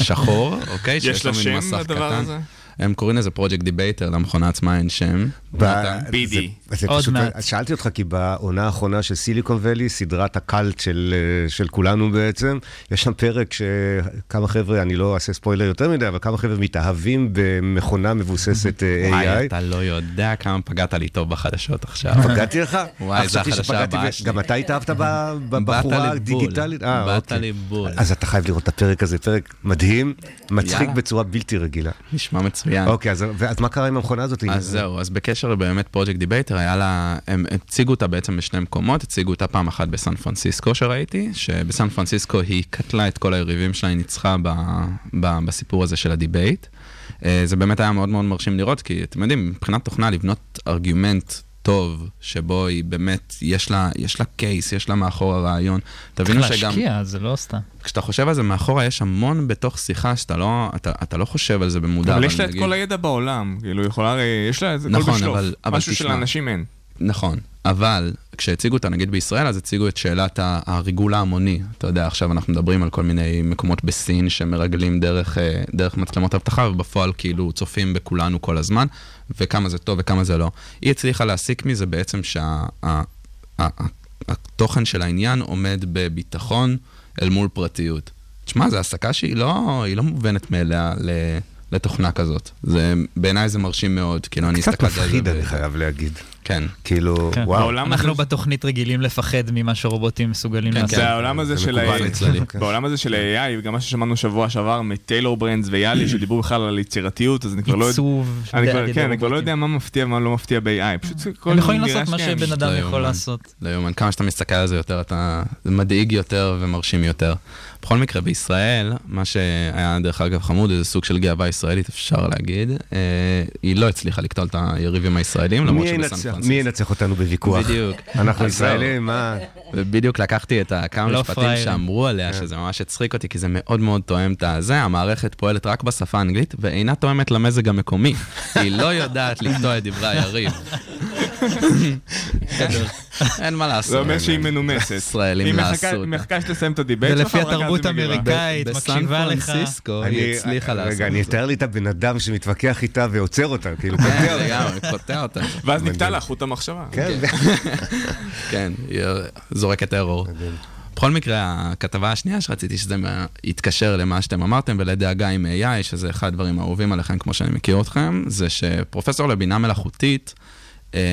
משחור, אוקיי? יש שיש לה שם לדבר. הזה? הם קוראים לזה פרויקט Debater, למכונה עצמה אין שם. ב- נתן? BD. זה- זה עוד מעט. שאלתי אותך כי בעונה האחרונה של Silicon Valley, סדרת הקאלט של, אה, של כולנו בעצם, יש שם פרק שכמה חבר'ה, אני לא אעשה ספוילר יותר מדי, אבל כמה חבר'ה מתאהבים במכונה מבוססת אה, וואי, AI. אתה לא יודע כמה פגעת לי טוב בחדשות עכשיו. פגעתי לך? וואי, זה חשבתי החדשה הבאה שלי. גם אתה התאהבת בבחורה. הדיגיטלית? אה, באת אוקיי. לי בול. אז אתה חייב לראות את הפרק הזה, פרק מדהים, מצחיק. בצורה בלתי רגילה. נשמע מצוין. אוקיי, אז- אז מה קרה עם המכונה הזאת? אז זהו, אז בקשר באמת פרויקט Debater, היה לה, הם הציגו אותה בעצם בשני מקומות, הציגו אותה פעם אחת בסן פרנסיסקו שראיתי, שבסן פרנסיסקו היא קטלה את כל היריבים שלה, היא ניצחה ב, ב, בסיפור הזה של ה debate. אה, זה באמת היה מאוד מאוד מרשים לראות, כי אתם יודעים, מבחינת תוכנה לבנות ארגומנט טוב, שבו היא באמת, יש לה, יש לה case, יש לה מאחור הרעיון. צריך תבינו שגם... להשקיע, זה לא סתם. כשאתה חושב על זה מאחורה, יש המון בתוך שיחה שאתה לא, אתה, אתה לא חושב על זה במודע. אבל יש לה את כל הידע בעולם, כאילו, יכולה, יש לה את זה נכון, כל בשלוף. אבל- אבל משהו תשמע. שלאנשים אין. נכון, אבל כשהציגו אותה נגיד בישראל, אז הציגו את שאלת ה- הריגול ההמוני. אתה יודע, עכשיו אנחנו מדברים על כל מיני מקומות בסין שמרגלים דרך, אה, דרך מצלמות אבטחה, ובפועל כאילו צופים בכולנו כל הזמן, וכמה זה טוב וכמה זה לא. היא הצליחה להסיק מזה בעצם שהתוכן של העניין עומד בביטחון אל מול פרטיות. תשמע, זו הסקה שהיא לא, לא מובנת מאליה. לתוכנה כזאת. זה, בעיניי זה מרשים מאוד, כאילו אני קצת הסתכלתי על זה. מפחיד, ו- אני חייב להגיד. כן. כאילו, כן. וואו. בעולם אנחנו הזה- בתוכנית רגילים לפחד ממה שרובוטים מסוגלים כן, לעשות. זה העולם הזה זה של ה- כן. בעולם הזה של ה-AI, וגם מה ששמענו שבוע שעבר מטיילור ברנדס ויאלי, שדיברו בכלל על יצירתיות, אז אני כבר לא יודע... עיצוב. כן, אני כבר לא. יודע מה מפתיע ומה לא מפתיע ב-AI. פשוט כל הם יכולים לעשות מה. שבן אדם יכול. לעשות. לא יאומן, כמה שאתה מסתכל על זה יותר, אתה... זה מדאיג יותר ומרשים יותר. בכל מקרה, בישראל, מה שהיה דרך אגב חמוד, איזה סוג של גאווה ישראלית, אפשר להגיד, אה, היא לא הצליחה לקטול את היריבים הישראלים, למרות מי שבסן ינצח? פרנסיסקו. מי ינצח אותנו בוויכוח? בדיוק. אנחנו. ישראלים, מה? ובדיוק לקחתי את הכמה לא משפטים פראיירים. שאמרו עליה, כן. שזה ממש הצחיק אותי, כי זה מאוד מאוד תואם את הזה. המערכת פועלת רק בשפה האנגלית, ואינה תואמת למזג המקומי. היא לא יודעת לקטוע את דברי היריב. אין מה לעשות. זה אומר שהיא מנומסת. ישראלים היא לעשו מחכה- שתסיים את ה debate שלך, ולפי התרבות היא. האמריקאית, בסן מקשיבה לך. פרנסיסקו אני- היא הצליחה לעשות רגע, אני. אתאר לי את הבן אדם שמתווכח איתה ועוצר אותה, כאילו, כן, קוטע אותה. לגמרי, קוטע אותה. ואז נקטע. לה חוט המחשבה. כן, כן, היא זורקת טרור. בכל מקרה, הכתבה השנייה שרציתי שזה יתקשר למה שאתם אמרתם ולדאגה עם AI, שזה אחד הדברים האהובים עליכם, כמו שאני מכיר אתכם, זה שפרופסור לבינה מלאכותית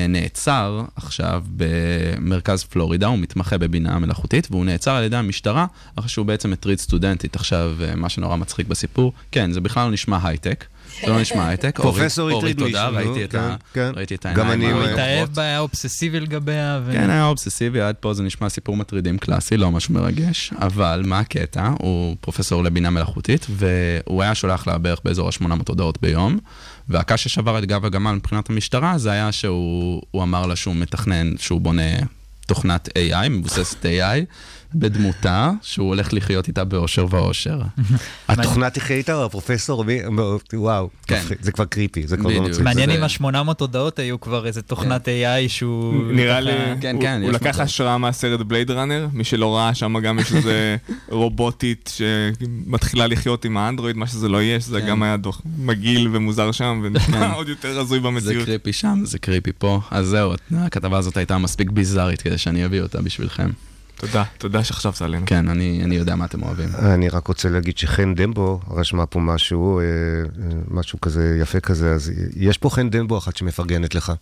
נעצר עכשיו במרכז פלורידה, הוא מתמחה בבינה מלאכותית, והוא נעצר על ידי המשטרה, אחרי שהוא בעצם הטריד סטודנטית. עכשיו, אה, מה שנורא מצחיק בסיפור, כן, זה בכלל לא נשמע הייטק. זה לא נשמע הייטק. פרופסור הטריד תודה, מישהו, נו, ראיתי את כן, כן. ראיתי את גם העיניים. אני, הוא אה. התאהב בה, היה אובססיבי לגביה. כן, היה אובססיבי, עד פה זה נשמע סיפור מטרידים קלאסי, לא משהו מרגש, אבל מה הקטע? הוא פרופסור לבינה מלאכותית, והוא היה שולח לה בערך באזור ה-800 הודעות ביום, והקש ששבר את גב הגמל מבחינת המשטרה, זה היה שהוא הוא אמר לה שהוא מתכנן, שהוא בונה תוכנת AI, מבוססת AI, בדמותה, שהוא הולך לחיות איתה באושר ואושר. התוכנה תחיה איתה או הפרופסור? וואו, כן. זה כבר קריפי, זה כבר לא. מצחיק. מעניין זה- אם ה-800 הודעות היו כבר איזה תוכנת AI שהוא... נראה לי, כן, הוא- כן, הוא יש לקח. השראה מהסרט בלייד ראנר, מי שלא ראה, שם גם יש איזה רובוטית שמתחילה לחיות עם האנדרואיד, מה שזה לא יהיה, שזה כן. גם היה דוח מגעיל ומוזר שם, ונשמע עוד יותר הזוי זה במציאות. קריפי שם, זה קריפי פה. אז זהו, הכתבה הזאת הייתה מספיק ביזארית כדי שאני אביא אותה בשבילכם. תודה, תודה שחשבת עלינו. כן, אני אני יודע מה אתם אוהבים. אני רק רוצה להגיד שחן דמבו רשמה פה משהו, אה, אה, משהו כזה יפה כזה, אז יש פה חן דמבו אחת שמפרגנת לך.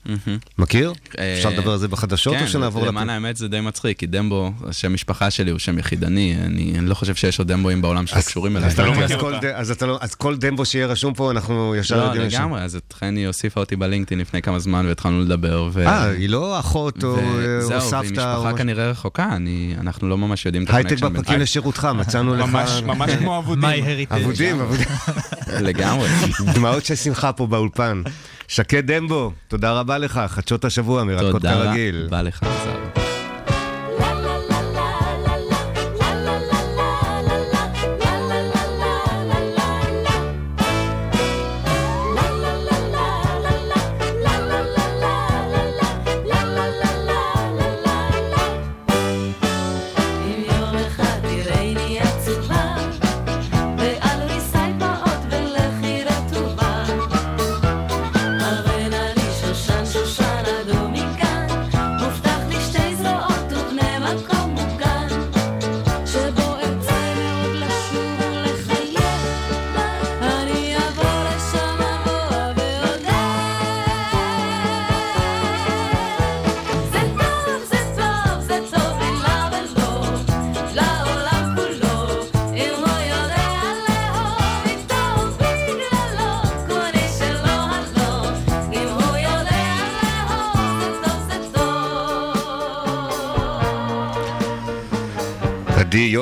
מכיר? אה, אפשר לדבר על זה בחדשות כן, או שנעבור למען לפ... האמת זה די מצחיק, כי דמבו, השם משפחה שלי הוא שם יחידני, אני אני לא חושב שיש עוד דמבואים בעולם שלא קשורים אליי. אז לא מכיר מכיר אותה. כל ד- אז לא- אז כל דמבו שיהיה רשום פה, אנחנו ישר לא, יודעים לשם. לגמרי, אז את חני הוסיפה אותי בלינקדאין לפני כמה זמן והתחלנו לדבר. ו- אה, היא לא אחות או סבתא משפחה או משהו. כנראה רחוקה, אני- אנחנו לא ממש יודעים את הייטק הקונקשן בפרקים בינתיים. לשירותך, מצאנו לך... ממש כמו אבודים. My heritage. אבודים, אבודים. לגמרי. דמעות של שמחה פה באולפן. שקד דמבו, תודה רבה לך, חדשות השבוע, מרקות תודה כרגיל. רבה לך, זר.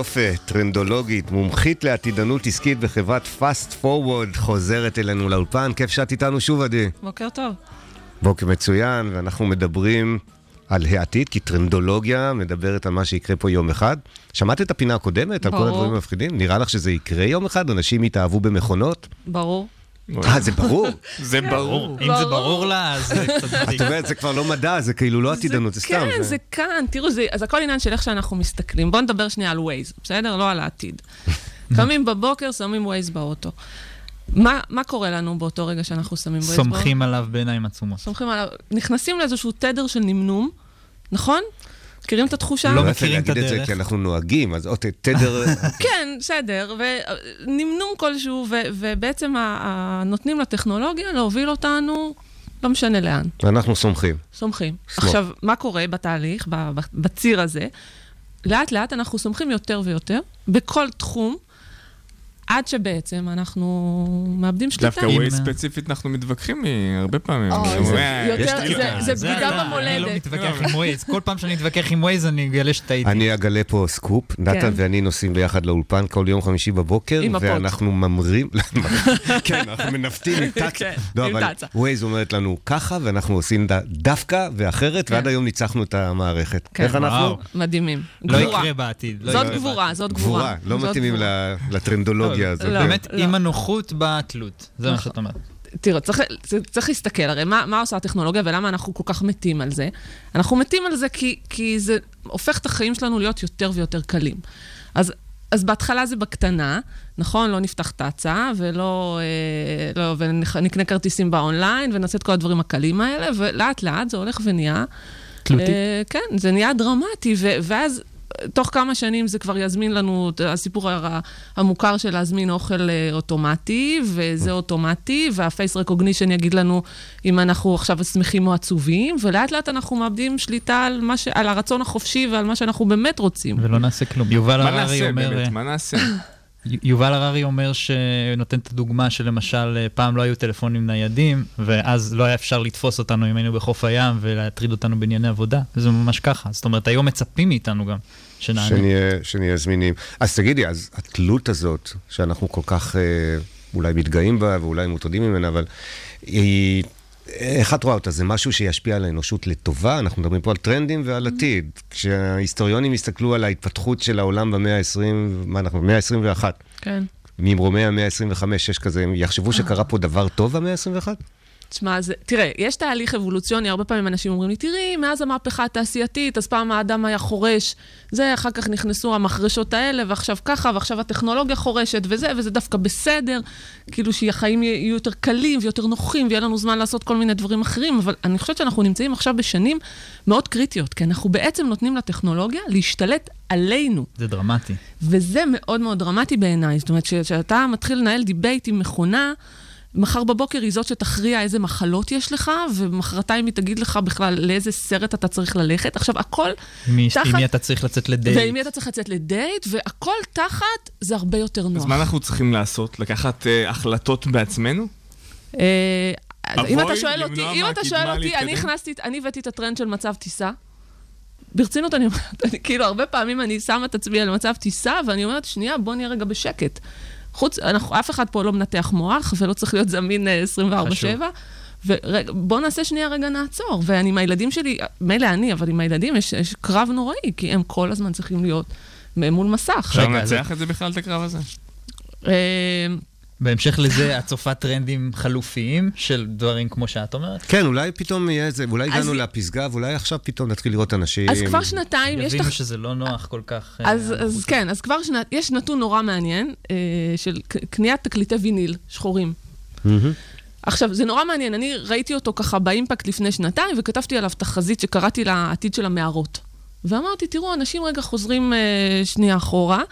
יופה, טרנדולוגית, מומחית לעתידנות עסקית בחברת פאסט פורוורד, חוזרת אלינו לאולפן. כיף שאת איתנו שוב, עדי. בוקר טוב. בוקר מצוין, ואנחנו מדברים על העתיד, כי טרנדולוגיה מדברת על מה שיקרה פה יום אחד. שמעת את הפינה הקודמת, על כל ברור. הדברים המפחידים? נראה לך שזה יקרה יום אחד? אנשים יתאהבו במכונות? ברור. אה, זה ברור. זה ברור. אם זה ברור לה, אז זה קצת את מדאיג. אומרת, זה כבר לא מדע, זה כאילו לא עתידנות, זה סתם. כן, זה כאן. תראו, זה- אז הכל עניין של איך שאנחנו מסתכלים. בואו נדבר שנייה על Waze, בסדר? לא על העתיד. קמים בבוקר, שמים Waze באוטו. מה מה קורה לנו באותו רגע שאנחנו שמים Waze באוטו? סומכים עליו בעיניים עצומות. סומכים עליו. נכנסים לאיזשהו תדר של נמנום, נכון? מכירים את התחושה? לא מכירים את להגיד את זה, הדרך. כי אנחנו נוהגים, אז עוד תדר... כן, בסדר, ונמנום כלשהו, ו- ובעצם נותנים לטכנולוגיה להוביל אותנו, לא משנה לאן. ואנחנו סומכים. סומכים. סמוך. עכשיו, מה קורה בתהליך, ב- ב- בציר הזה? לאט לאט אנחנו סומכים יותר ויותר, בכל תחום, עד שבעצם אנחנו מאבדים שליטה. דווקא Waze ספציפית אנחנו מתווכחים הרבה פעמים. זה בגידה אתה, במולדת. אני לא מתווכח עם Waze. כל פעם שאני מתווכח עם Waze אני אגלה שטעיתי. אני אגלה פה סקופ, נתן כן. ואני נוסעים ביחד לאולפן כל יום חמישי בבוקר. ואנחנו ממרים, כן, אנחנו מנווטים עם תצה. כן, לא, אבל. ווייז אומרת לנו ככה, ואנחנו עושים דווקא ואחרת, ועד היום ניצחנו את המערכת. כן. איך אנחנו? מדהימים. לא. יקרה בעתיד. לא זאת גבורה, זאת גבורה. גבורה, לא מתאימים לטרנדולוגיה הזאת. לא. באמת, לא. עם הנוחות באה התלות. זה מה נכון. שאת אומרת. תראו, צריך, צריך- צריך להסתכל, הרי מה, מה עושה הטכנולוגיה ולמה אנחנו כל כך מתים על זה? אנחנו מתים על זה כי, כי זה הופך את החיים שלנו להיות יותר ויותר קלים. אז, אז בהתחלה זה בקטנה, נכון? לא נפתח תצה, ולא... אה, לא, ונקנה כרטיסים באונליין, ונעשה את כל הדברים הקלים האלה, ולאט לאט זה הולך ונהיה... תלותי. אה, כן, זה נהיה דרמטי, ו- ואז תוך כמה שנים זה כבר יזמין לנו, את הסיפור המוכר של להזמין אוכל אה, אוטומטי, וזה אוטומטי, והפייס רקוגנישן יגיד לנו אם אנחנו עכשיו שמחים או עצובים, ולאט לאט אנחנו מאבדים שליטה על, מה ש... על הרצון החופשי ועל מה שאנחנו באמת רוצים. ולא נעשה כלום. יובל מה הררי נעשה אומר... באמת? אה, מה נעשה? יובל הררי אומר שנותן את הדוגמה שלמשל אה, פעם לא היו טלפונים ניידים, ואז לא היה אפשר לתפוס אותנו אם היינו בחוף הים ולהטריד אותנו בענייני עבודה. זה ממש ככה. זאת אומרת, היום מצפים מאיתנו גם שנענה. שנהיה, שנהיה זמינים. אז תגידי, אז התלות הזאת, שאנחנו כל כך אה, אולי מתגאים בה ואולי מוטרדים ממנה, אבל היא... איך את רואה אותה? זה משהו שישפיע על האנושות לטובה? אנחנו מדברים פה על טרנדים ועל עתיד. כשההיסטוריונים יסתכלו על ההתפתחות של העולם במאה ה-20, מה אנחנו, במאה ה-21, כן. ממרומי המאה ה-25, יש כזה, יחשבו שקרה פה דבר טוב במאה ה-21? תשמע, זה, תראה, יש תהליך אבולוציוני, הרבה פעמים אנשים אומרים לי, תראי, מאז המהפכה התעשייתית, אז פעם האדם היה חורש, זה, אחר כך נכנסו המחרשות האלה, ועכשיו ככה, ועכשיו הטכנולוגיה חורשת, וזה, וזה דווקא בסדר, כאילו שהחיים יהיו יותר קלים ויותר נוחים, ויהיה לנו זמן לעשות כל מיני דברים אחרים, אבל אני חושבת שאנחנו נמצאים עכשיו בשנים מאוד קריטיות, כי אנחנו בעצם נותנים לטכנולוגיה להשתלט עלינו. זה דרמטי. וזה מאוד מאוד דרמטי בעיניי. זאת אומרת, כשאתה מתחיל לנהל debate עם מכונה, מחר בבוקר היא זאת שתכריע איזה מחלות יש לך, ומחרתיים היא תגיד לך בכלל לאיזה סרט אתה צריך ללכת. עכשיו, הכל מי- תחת... עם מי אתה צריך לצאת לדייט? ועם מי אתה צריך לצאת לדייט, והכל תחת זה הרבה יותר נוח. אז מה אנחנו צריכים לעשות? לקחת אה, החלטות בעצמנו? אז אם אתה שואל אותי, אם אתה שואל אותי, אני? הכנסתי, אני הבאתי את הטרנד של מצב טיסה. ברצינות אני אומרת, אני, כאילו, הרבה פעמים אני שמה את עצמי על מצב טיסה, ואני אומרת, שנייה, בוא נהיה רגע בשקט. חוץ, אנחנו, אף אחד פה לא מנתח מוח, ולא צריך להיות זמין אה, 24/7. ובואו נעשה שנייה רגע נעצור. ואני עם הילדים שלי, מילא אני, אבל עם הילדים יש, יש קרב נוראי, כי הם כל הזמן צריכים להיות מול מסך. אפשר לנצח את זה בכלל, את הקרב הזה? בהמשך לזה, את צופה טרנדים חלופיים של דברים כמו שאת אומרת? כן, אולי פתאום יהיה איזה, אולי אז- הגענו לפסגה, ואולי עכשיו פתאום נתחיל לראות אנשים. אז כבר שנתיים יש... יבינו תח- שזה לא נוח כל כך. אה, אז, אז כן, אז כבר שנת, יש נתון נורא מעניין אה, של קניית תקליטי ויניל שחורים. עכשיו, זה נורא מעניין, אני ראיתי אותו ככה באימפקט לפני שנתיים, וכתבתי עליו תחזית שקראתי לה של המערות. ואמרתי, תראו, אנשים רגע חוזרים אה, שנייה אחורה,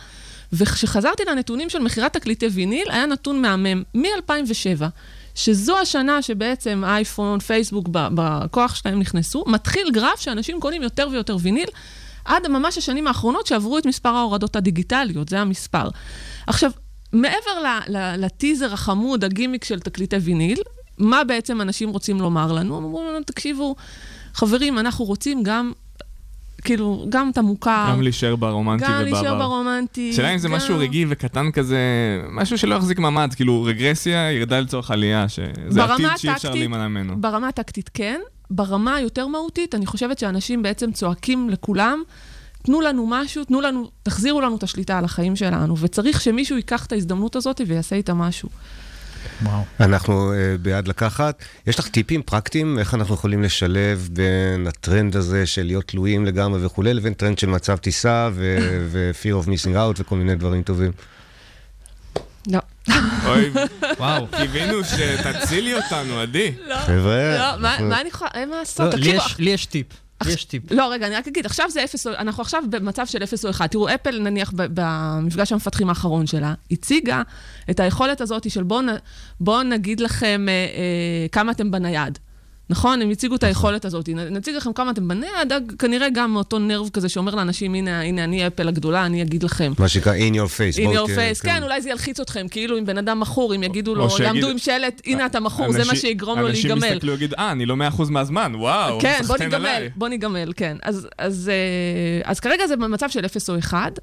וכשחזרתי לנתונים של מכירת תקליטי ויניל, היה נתון מהמם, מ-2007, שזו השנה שבעצם אייפון, פייסבוק, בכוח שלהם נכנסו, מתחיל גרף שאנשים קונים יותר ויותר ויניל, עד ממש השנים האחרונות שעברו את מספר ההורדות הדיגיטליות, זה המספר. עכשיו, מעבר לטיזר החמוד, הגימיק של תקליטי ויניל, מה בעצם אנשים רוצים לומר לנו? הם אומרים לנו, תקשיבו, חברים, אנחנו רוצים גם, כאילו, גם את המוכר. גם להישאר ברומנטי גם ובעבר. להישאר ברומנטי. השאלה אם זה גם- משהו רגעי וקטן כזה, משהו שלא יחזיק מעמד, כאילו רגרסיה ירדה לצורך עלייה, שזה עתיד שאי אפשר להימנע ממנו. ברמה הטקטית כן, ברמה היותר מהותית, אני חושבת שאנשים בעצם צועקים לכולם, תנו לנו משהו, תנו לנו, תחזירו לנו את השליטה על החיים שלנו, וצריך שמישהו ייקח את ההזדמנות הזאת ויעשה איתה משהו. וואו. אנחנו uh, בעד לקחת. יש לך טיפים פרקטיים איך אנחנו יכולים לשלב בין הטרנד הזה של להיות תלויים לגמרי וכולי, לבין טרנד של מצב טיסה ו-fear of missing out וכל מיני דברים טובים. לא. אוי, וואו. קיווינו שתצילי אותנו, עדי. חבר'ה, לא, מה אני יכולה, אין מה לעשות, לא, תקשיבו, לי יש טיפ. יש טיפ. לא, רגע, אני רק אגיד, עכשיו זה אפס, אנחנו עכשיו במצב של אפס או אחד. תראו, אפל, נניח, במפגש המפתחים האחרון שלה, הציגה את היכולת הזאת של בואו בוא נגיד לכם אה, אה, כמה אתם בנייד. נכון? הם הציגו את היכולת הזאת. נציג לכם כמה אתם בני הדג, כנראה גם מאותו נרב כזה שאומר לאנשים, הנה, הנה, אני אפל הגדולה, אני אגיד לכם. מה שנקרא in your face. In your face, כן, אולי זה ילחיץ אתכם, כאילו אם בן אדם מכור, אם יגידו לו, יעמדו עם שלט, הנה אתה מכור, זה מה אנשים- שיגרום לו אנשים להיגמל. יסתכלו ויגיד, אה, אני לא 100% מהזמן, וואו, כן, בוא ניגמל, עליי." בוא ניגמל, כן. אה, אז כרגע זה במצב של 0 או 1,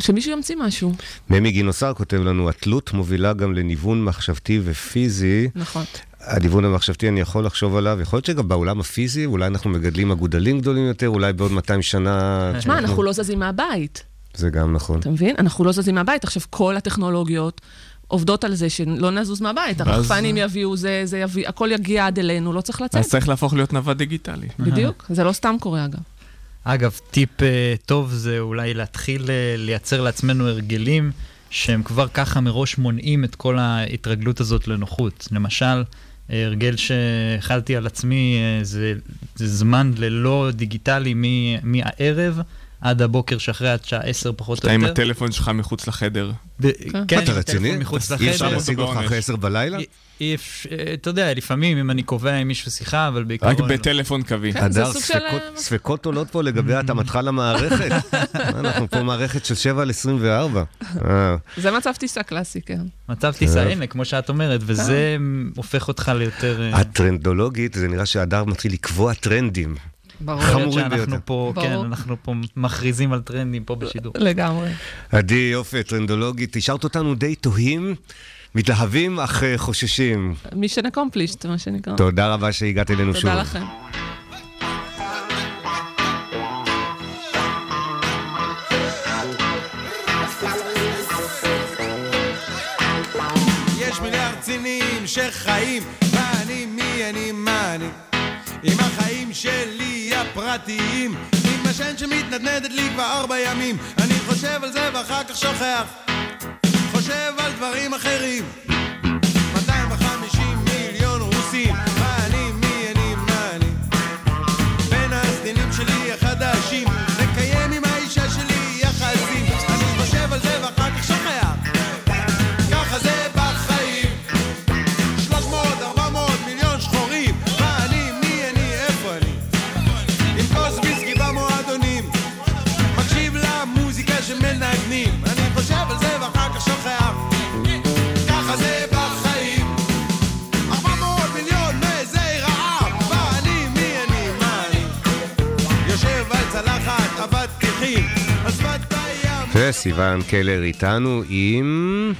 שמישהו ימציא משהו. ממי גינוסר כותב לנו, התלות מובילה גם לניוון מחשבתי ופיזי. נכון. הניוון המחשבתי, אני יכול לחשוב עליו, יכול להיות שגם בעולם הפיזי, אולי אנחנו מגדלים אגודלים גדולים יותר, אולי בעוד 200 שנה... תשמע, אנחנו לא זזים מהבית, זה גם נכון. אתה מבין? אנחנו לא זזים מהבית. עכשיו, כל הטכנולוגיות עובדות על זה שלא נזוז מהבית. הרחפנים יביאו, זה, זה יביא, הכל יגיע עד אלינו, לא צריך לצאת. אז צריך להפוך להיות נווד דיגיטלי. בדיוק, זה לא סתם קורה אגב. אגב, טיפ אה, טוב זה אולי להתחיל אה, לייצר לעצמנו הרגלים שהם כבר ככה מראש מונעים את כל ההתרגלות הזאת לנוחות. למשל, הרגל שהחלתי על עצמי אה, זה, זה זמן ללא דיגיטלי מ- מהערב עד הבוקר שאחרי עד שעה 10 פחות או אתה עם יותר. הטלפון שלך מחוץ לחדר. ב- כן, אתה עם רציני? מחוץ אי לחדר. אפשר להשיג אותך. אחרי עשר בלילה? אי- אפשר, אה, אתה יודע, לפעמים אם אני קובע עם מישהו שיחה, אבל בעיקרון... רק בטלפון קווי. כן, זה הדר, סוג של, ספקות- אה, ספקות עולות פה לגבי התאמתך למערכת. מה, אנחנו פה מערכת של 7 על 24. אה, זה מצב טיסה קלאסי, כן. מצב טיסה, אה. הנה, כמו שאת אומרת, וזה הופך אותך ליותר... אה, הטרנדולוגית, זה נראה שהדר מתחיל לקבוע טרנדים. ברור. חמורים שאנחנו ביותר. פה, כן, ברור. אנחנו פה מכריזים על טרנדים פה בשידור. לגמרי. עדי יופי, טרנדולוגית, השארת אותנו די תוהים, מתלהבים אך אה, חוששים. מישן אקומפלישט, מה שנקרא. תודה רבה שהגעת אלינו שוב. תודה לכם. שחיים, ואני מי אני מה אני עם החיים שלי הפרטיים עם השן שמתנדנדת לי כבר ארבע ימים אני חושב על זה ואחר כך שוכח חושב על דברים אחרים. 250 מיליון רוסים. ואני מי אני מה אני בין הסדינים שלי החדשים וסיון קלר איתנו עם...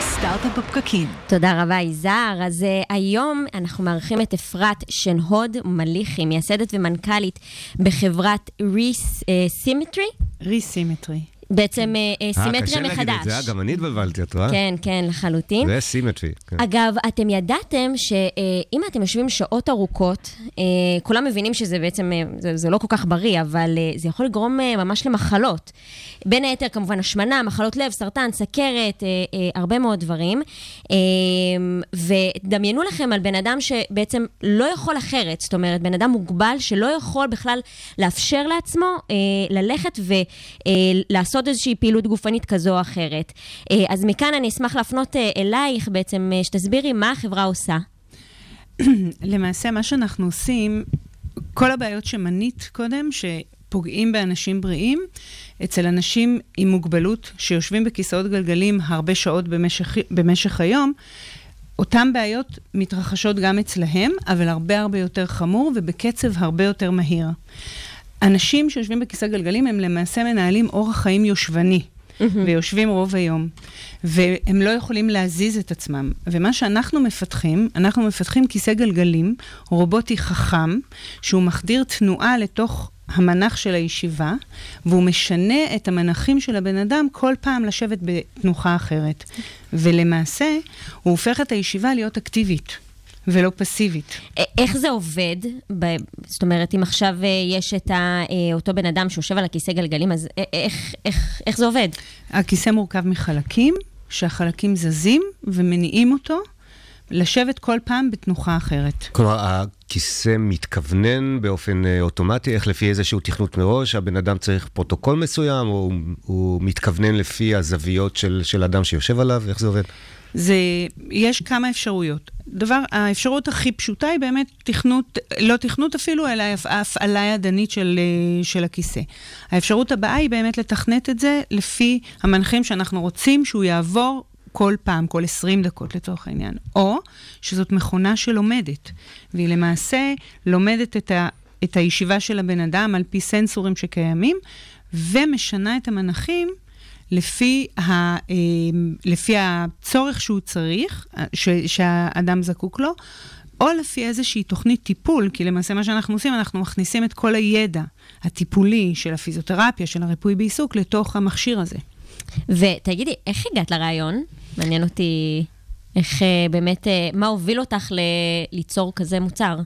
סטארט-אפ בפקקים. תודה רבה, יזהר. אז uh, היום אנחנו מארחים את אפרת שנהוד מליחי, מייסדת ומנכ"לית בחברת ריסימטרי. ריסימטרי. בעצם אה, סימטריה קשה להגיד מחדש. את זה, אה, גם אני התבלבלתי, את רואה? כן, כן, לחלוטין. זה סימטרי. כן. אגב, אתם ידעתם שאם אתם יושבים שעות ארוכות, אה, כולם מבינים שזה בעצם, אה, זה, זה לא כל כך בריא, אבל אה, זה יכול לגרום אה, ממש למחלות. בין היתר, כמובן, השמנה, מחלות לב, סרטן, סכרת, אה, אה, הרבה מאוד דברים. אה, ודמיינו לכם על בן אדם שבעצם לא יכול אחרת, זאת אומרת, בן אדם מוגבל שלא יכול בכלל לאפשר לעצמו אה, ללכת ולעשות איזושהי פעילות גופנית כזו או אחרת. אה, אז מכאן אני אשמח להפנות אה, אלייך בעצם, אה, שתסבירי מה החברה עושה. למעשה, מה שאנחנו עושים, כל הבעיות שמנית קודם, שפוגעים באנשים בריאים, אצל אנשים עם מוגבלות שיושבים בכיסאות גלגלים הרבה שעות במשך, במשך היום, אותן בעיות מתרחשות גם אצלהם, אבל הרבה הרבה יותר חמור ובקצב הרבה יותר מהיר. אנשים שיושבים בכיסא גלגלים הם למעשה מנהלים אורח חיים יושבני. ויושבים רוב היום, והם לא יכולים להזיז את עצמם. ומה שאנחנו מפתחים, אנחנו מפתחים כיסא גלגלים רובוטי חכם, שהוא מחדיר תנועה לתוך המנח של הישיבה, והוא משנה את המנחים של הבן אדם כל פעם לשבת בתנוחה אחרת. ולמעשה, הוא הופך את הישיבה להיות אקטיבית. ולא פסיבית. איך זה עובד? ב- זאת אומרת, אם עכשיו אה, יש את ה- אה, אותו בן אדם שיושב על הכיסא גלגלים, אז א- איך, איך, איך זה עובד? הכיסא מורכב מחלקים, שהחלקים זזים ומניעים אותו לשבת כל פעם בתנוחה אחרת. כלומר, הכיסא מתכוונן באופן אה, אוטומטי, איך לפי איזשהו תכנות מראש, הבן אדם צריך פרוטוקול מסוים, או הוא, הוא מתכוונן לפי הזוויות של, של אדם שיושב עליו, איך זה עובד? זה, יש כמה אפשרויות. דבר, האפשרות הכי פשוטה היא באמת תכנות, לא תכנות אפילו, אלא הפ- הפעלה ידנית של, אה, של הכיסא. האפשרות הבאה היא באמת לתכנת את זה לפי המנחים שאנחנו רוצים שהוא יעבור כל פעם, כל 20 דקות לצורך העניין. או שזאת מכונה שלומדת, והיא למעשה לומדת את, ה, את הישיבה של הבן אדם על פי סנסורים שקיימים, ומשנה את המנחים לפי, ה, אה, לפי הצורך שהוא צריך, ש, שהאדם זקוק לו, או לפי איזושהי תוכנית טיפול, כי למעשה מה שאנחנו עושים, אנחנו מכניסים את כל הידע הטיפולי של הפיזיותרפיה, של הריפוי בעיסוק, לתוך המכשיר הזה. ותגידי, איך הגעת לרעיון? מעניין אותי איך אה, באמת, אה, מה הוביל אותך ל- ליצור כזה מוצר?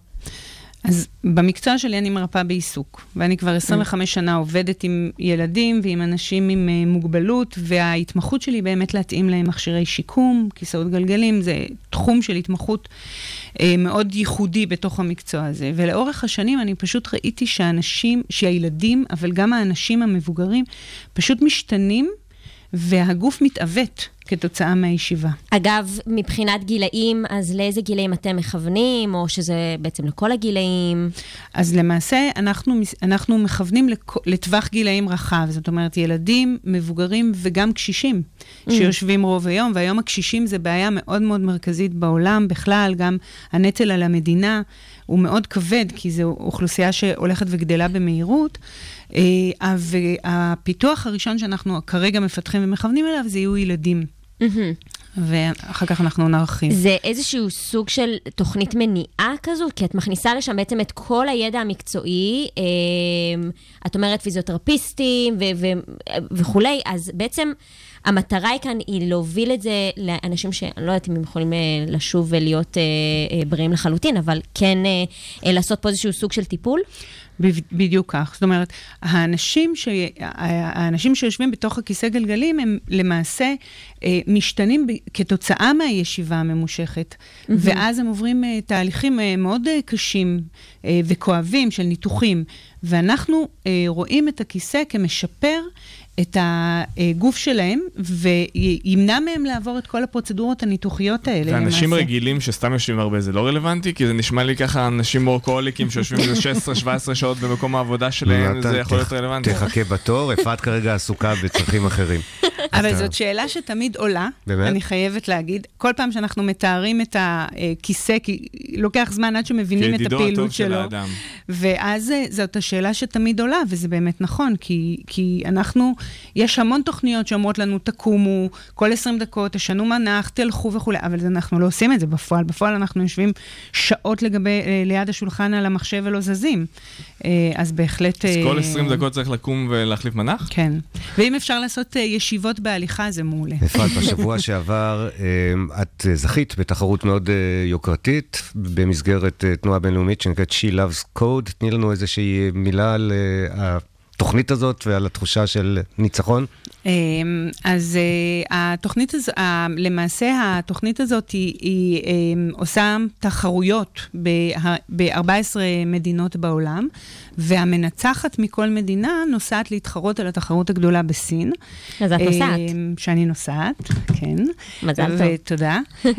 אז במקצוע שלי אני מרפאה בעיסוק, ואני כבר 25 שנה עובדת עם ילדים ועם אנשים עם אה, מוגבלות, וההתמחות שלי באמת להתאים להם מכשירי שיקום, כיסאות גלגלים, זה תחום של התמחות אה, מאוד ייחודי בתוך המקצוע הזה. ולאורך השנים אני פשוט ראיתי שהאנשים, שהילדים, אבל גם האנשים המבוגרים, פשוט משתנים, והגוף מתעוות כתוצאה מהישיבה. אגב, מבחינת גילאים, אז לאיזה גילאים אתם מכוונים, או שזה בעצם לכל הגילאים? אז למעשה, אנחנו, אנחנו מכוונים לכ- לטווח גילאים רחב, זאת אומרת, ילדים, מבוגרים וגם קשישים, Mm. שיושבים רוב היום, והיום הקשישים זה בעיה מאוד מאוד מרכזית בעולם, בכלל, גם הנטל על המדינה הוא מאוד כבד, כי זו אוכלוסייה שהולכת וגדלה במהירות. אה, והפיתוח הראשון שאנחנו כרגע מפתחים ומכוונים אליו זה יהיו ילדים. ואחר כך אנחנו נרחיב. זה איזשהו סוג של תוכנית מניעה כזו? כי את מכניסה לשם בעצם את כל הידע המקצועי, אמ, את אומרת פיזיותרפיסטים וכולי, אז בעצם המטרה היא כאן היא להוביל את זה לאנשים שאני לא יודעת אם הם יכולים אה, לשוב ולהיות אה, אה, בריאים לחלוטין, אבל כן לעשות פה איזשהו סוג של טיפול. בדיוק כך. זאת אומרת, האנשים, ש... האנשים שיושבים בתוך הכיסא גלגלים הם למעשה משתנים. כתוצאה מהישיבה הממושכת, מהמם. ואז הם עוברים תהליכים מאוד קשים וכואבים של ניתוחים, ואנחנו רואים את הכיסא כמשפר את הגוף שלהם, וימנע מהם לעבור את כל הפרוצדורות הניתוחיות האלה. ואנשים למעשה. רגילים שסתם יושבים הרבה זה לא רלוונטי? כי זה נשמע לי ככה אנשים מורקוהוליקים שיושבים איזה 16-17 שעות במקום העבודה שלהם, זה יכול להיות רלוונטי. תחכה בתור, אפרת כרגע עסוקה בצרכים אחרים. אבל אתה- זאת שאלה שתמיד עולה, באמת? אני חייבת להגיד. כל פעם שאנחנו מתארים את הכיסא, כי לוקח זמן עד שמבינים את כידידו הפעילות הטוב של שלו. האדם. ואז אה, זאת השאלה שתמיד עולה, וזה באמת נכון, כי, כי אנחנו, יש המון תוכניות שאומרות לנו, תקומו, כל 20 דקות, תשנו מנח, תלכו וכולי, אבל אנחנו לא עושים את זה בפועל. בפועל אנחנו יושבים שעות לגבי, אה, ליד השולחן על המחשב ולא זזים. אה, אז בהחלט... אז כל אה, 20 דקות צריך לקום ולהחליף מנח? כן. ואם אפשר לעשות אה, ישיבות בהליכה, זה מעולה. אפרת, בשבוע שעבר אה, את אה, זכית בתחרות מאוד אה, יוקרתית במסגרת אה, תנועה בינלאומית שנקראת She Loves Code. תני לנו איזושהי מילה על אה, התוכנית הזאת ועל התחושה של ניצחון. אמ, אז אה, התוכנית הזו, ה- למעשה התוכנית הזאת היא, היא אמ, עושה תחרויות ב-14 מדינות בעולם, והמנצחת מכל מדינה נוסעת להתחרות על התחרות הגדולה בסין. אז את נוסעת. אמ, שאני נוסעת, כן. מזל טוב. ותודה. אה,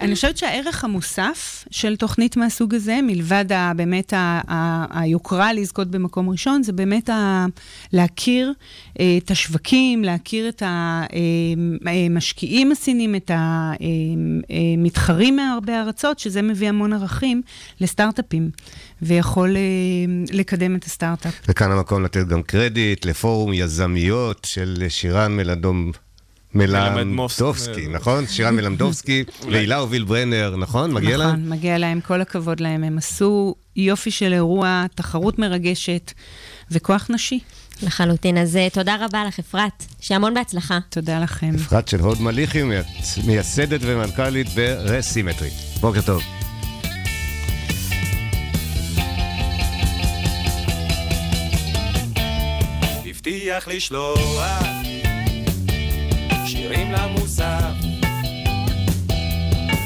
אני חושבת שהערך המוסף של תוכנית מהסוג הזה, מלבד ה, באמת ה, ה, היוקרה לזכות במקום ראשון, זה באמת ה, להכיר את השווקים, להכיר את המשקיעים הסינים, את המתחרים מהרבה ארצות, שזה מביא המון ערכים לסטארט-אפים, ויכול אה, לקדם את הסטארט-אפ. וכאן המקום לתת גם קרדיט לפורום יזמיות של שירן מלדום... מלמדובסקי, נכון? שירן מלמדובסקי והילה הוביל ברנר, נכון? מגיע להם? נכון, מגיע להם, כל הכבוד להם. הם עשו יופי של אירוע, תחרות מרגשת וכוח נשי. לחלוטין. אז אה, תודה רבה לך, אפרת. שהמון בהצלחה. תודה לכם. אפרת של הוד מליחי, מייסדת ומנכ"לית ברסימטרי. בוקר טוב. הבטיח לשלוח שירים למוסף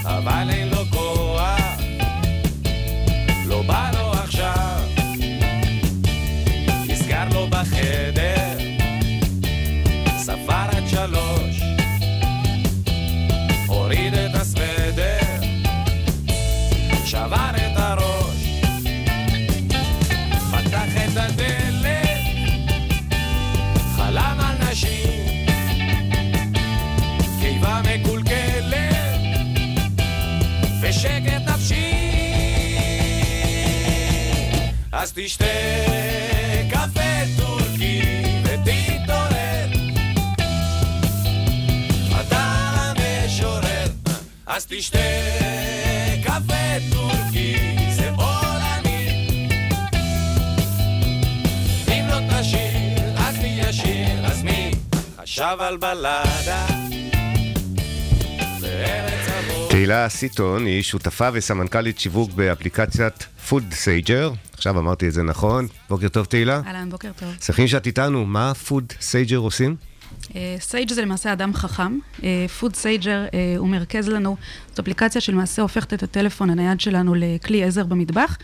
אבל אין לו אז תשתה קפה טורקי ותתעורר. אתה המשורר, אז תשתה קפה טורקי, זה עולמי. אם לא תשיר, אז מי ישיר? אז מי חשב על בלדה? תהילה סיטון היא שותפה וסמנכ"לית שיווק באפליקציית Food Sager. עכשיו אמרתי את זה נכון. בוקר טוב תהילה. אהלן, בוקר טוב. שמחים שאת איתנו. מה Food Sager עושים? Sage זה למעשה אדם חכם. Food Sager הוא מרכז לנו, זו אפליקציה שלמעשה הופכת את הטלפון הנייד שלנו לכלי עזר במטבח,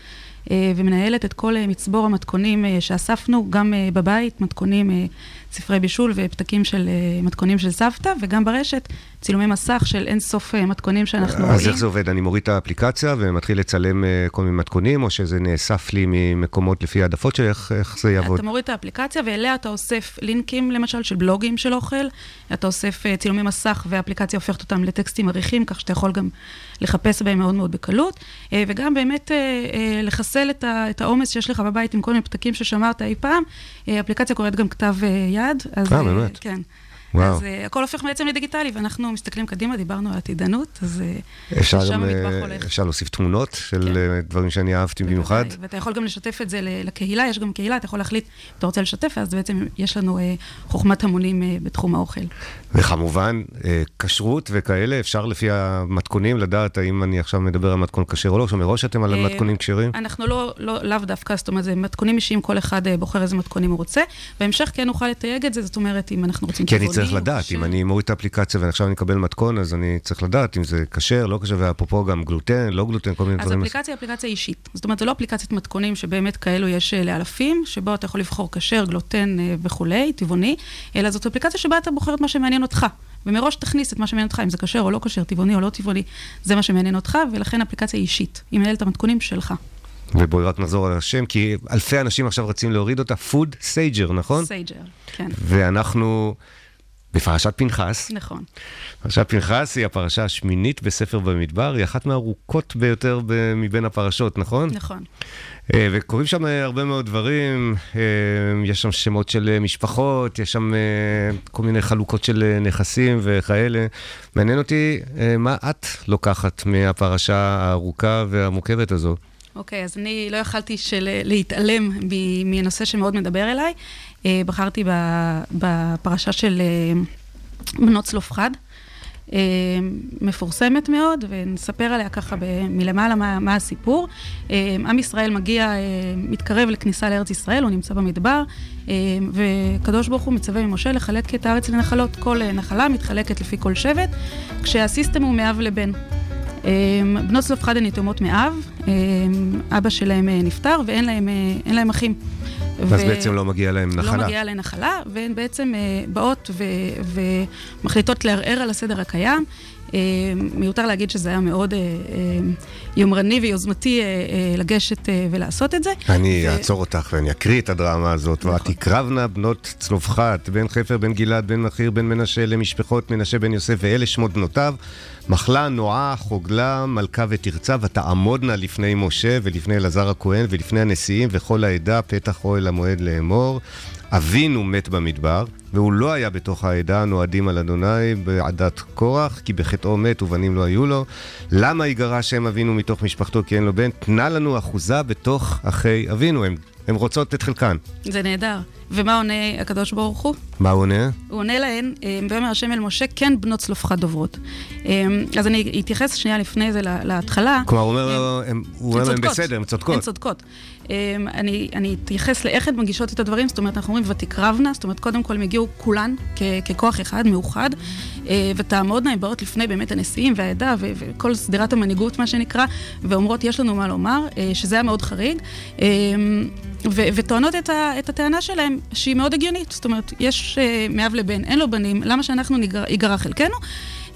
אה, ומנהלת את כל אה, מצבור המתכונים אה, שאספנו, גם אה, בבית, מתכונים, אה, ספרי בישול ופתקים של אה, מתכונים של סבתא, וגם ברשת, צילומי מסך של אין סוף אה, מתכונים שאנחנו רואים. אז איך זה עובד? אני מוריד את האפליקציה ומתחיל לצלם אה, כל מיני מתכונים, או שזה נאסף לי ממקומות לפי העדפות שלי? איך זה יעבוד? אתה מוריד את האפליקציה ואליה אתה אוסף לינקים למשל של בלוגים של אוכל, אתה אוסף אה, צילומי מסך והאפליקציה הופכת אותם לטקסטים עריכים, כך שאתה יכול גם לחפש בהם מאוד מאוד בקלות, וגם באמת לחסל את העומס שיש לך בבית עם כל מיני פתקים ששמרת אי פעם. האפליקציה קוראת גם כתב יד. אה, באמת? כן. וואו. אז אה, הכל הופך בעצם לדיגיטלי, ואנחנו מסתכלים קדימה, דיברנו על עתידנות, אז אה, אפשר לשם גם, המטבח אה, הולך. כן. אפשר להוסיף תמונות של אה, דברים שאני אהבתי במיוחד. ואתה יכול גם לשתף את זה לקהילה, יש גם קהילה, אתה יכול להחליט אם אתה רוצה לשתף, אז בעצם יש לנו אה, חוכמת המונים אה, בתחום האוכל. וכמובן, כשרות וכאלה, אפשר לפי המתכונים לדעת האם אני עכשיו מדבר על מתכון כשר או לא, שמראש אתם על מתכונים כשרים? אנחנו לא, לא, לאו דווקא, זאת אומרת, זה מתכונים אישיים, כל אחד אה, בוחר איזה מתכונים הוא רוצה. בהמשך כן נוכל לתייג את זה, זאת אומרת, אם אנחנו רוצים טבעוני צריך לדעת, כשר. אם אני מוריד את האפליקציה ועכשיו אני אקבל מתכון, אז אני צריך לדעת אם זה כשר, לא כשר, ואפרופו גם גלוטן, לא גלוטן, כל מיני אז דברים. האפליקציה היא אפליקציה אישית. זאת אומרת, זו לא אפליקציית מתכונים שבאמת כאלו יש אה, לאלפים, שבו אתה יכול לבחור כשר, גלוטן אה, וכולי, טבעוני, אלא זאת אפליקציה שבה אתה בוחר את מה שמעניין אותך. ומראש תכניס את מה שמעניין אותך, אם זה כשר או לא כשר, טבעוני או לא טבעוני, זה מה שמעניין אותך, ולכן אפליקציה היא אישית. היא מנהלת את המתכונים שלך. ובואי רק נחזור על השם, כי אלפי אנשים עכשיו רצים להוריד אותה, פוד סייג'ר, נכון? סייג'ר, כן. ואנחנו בפרשת פנחס. נכון. פרשת פנחס היא הפרשה השמינית בספר במדבר, היא אחת מהארוכות ביותר ב- מבין הפרשות, נכון? נכון. אה, וקורים שם אה, הרבה מאוד דברים, אה, יש שם שמות של משפחות, יש שם כל מיני חלוקות של נכסים וכאלה. מעניין אותי מה את לוקחת מהפרשה הארוכה והמורכבת הזו. אוקיי, אז אני לא יכלתי של... להתעלם מ- מנושא שמאוד מדבר אליי. אה, בחרתי בפרשה של אה, בנות צלופחד. אה, מפורסמת מאוד, ונספר עליה ככה מלמעלה מה, מה הסיפור. עם ישראל מגיע, מתקרב לכניסה לארץ ישראל, הוא נמצא במדבר, וקדוש ברוך הוא מצווה ממשה לחלק את הארץ לנחלות. כל נחלה מתחלקת לפי כל שבט, כשהסיסטם הוא מאב לבן. בנות צלופחד הן יתומות מאב, אבא שלהם נפטר ואין להם, להם אחים. ואז בעצם לא מגיע להם נחלה. לא מגיעה להן נחלה, והן בעצם אה, באות ו- ומחליטות לערער על הסדר הקיים. אה, מיותר להגיד שזה היה מאוד אה, אה, יומרני ויוזמתי אה, אה, לגשת אה, ולעשות את זה. אני ו- אעצור אותך ואני אקריא את הדרמה הזאת. ותקרבנה בנות צלופחת, בן חפר, בן גלעד, בן מכיר, בן מנשה, למשפחות מנשה בן יוסף, ואלה שמות בנותיו. מחלה, נועה, חוגלה, מלכה ותרצה, ותעמודנה לפני משה ולפני אלעזר הכהן ולפני הנשיאים וכל העדה, פתח אוהל המועד לאמור. אבינו מת במדבר, והוא לא היה בתוך העדה הנועדים על אדוני בעדת קורח, כי בחטאו מת ובנים לא היו לו. למה יגרע שם אבינו מתוך משפחתו כי אין לו בן? תנה לנו אחוזה בתוך אחי אבינו. הם, הם רוצות את חלקן. זה נהדר. ומה עונה הקדוש ברוך הוא? מה הוא עונה? הוא עונה להן, אה, ויאמר השם אל משה, כן בנות צלופחד דוברות. אה, אז אני אתייחס שנייה לפני זה לה- להתחלה. כלומר, הוא אומר, אומר להם צודקות. בסדר, הם צודקות. הן צודקות. אני, אני אתייחס לאיך הן מגישות את הדברים, זאת אומרת, אנחנו אומרים ותקרבנה, זאת אומרת, קודם כל הם הגיעו כולן ככוח אחד, מאוחד, אה, ותעמודנה, הן באות לפני באמת הנשיאים והעדה וכל שדרת המנהיגות, מה שנקרא, ואומרות, יש לנו מה לומר, אה, שזה היה מאוד חריג, אמ, ו- וטוענות את, את הטענה שלהם, שהיא מאוד הגיונית, זאת אומרת, יש אה, מאב לבן, אין לו בנים, למה שאנחנו ניגר- ייגרע חלקנו?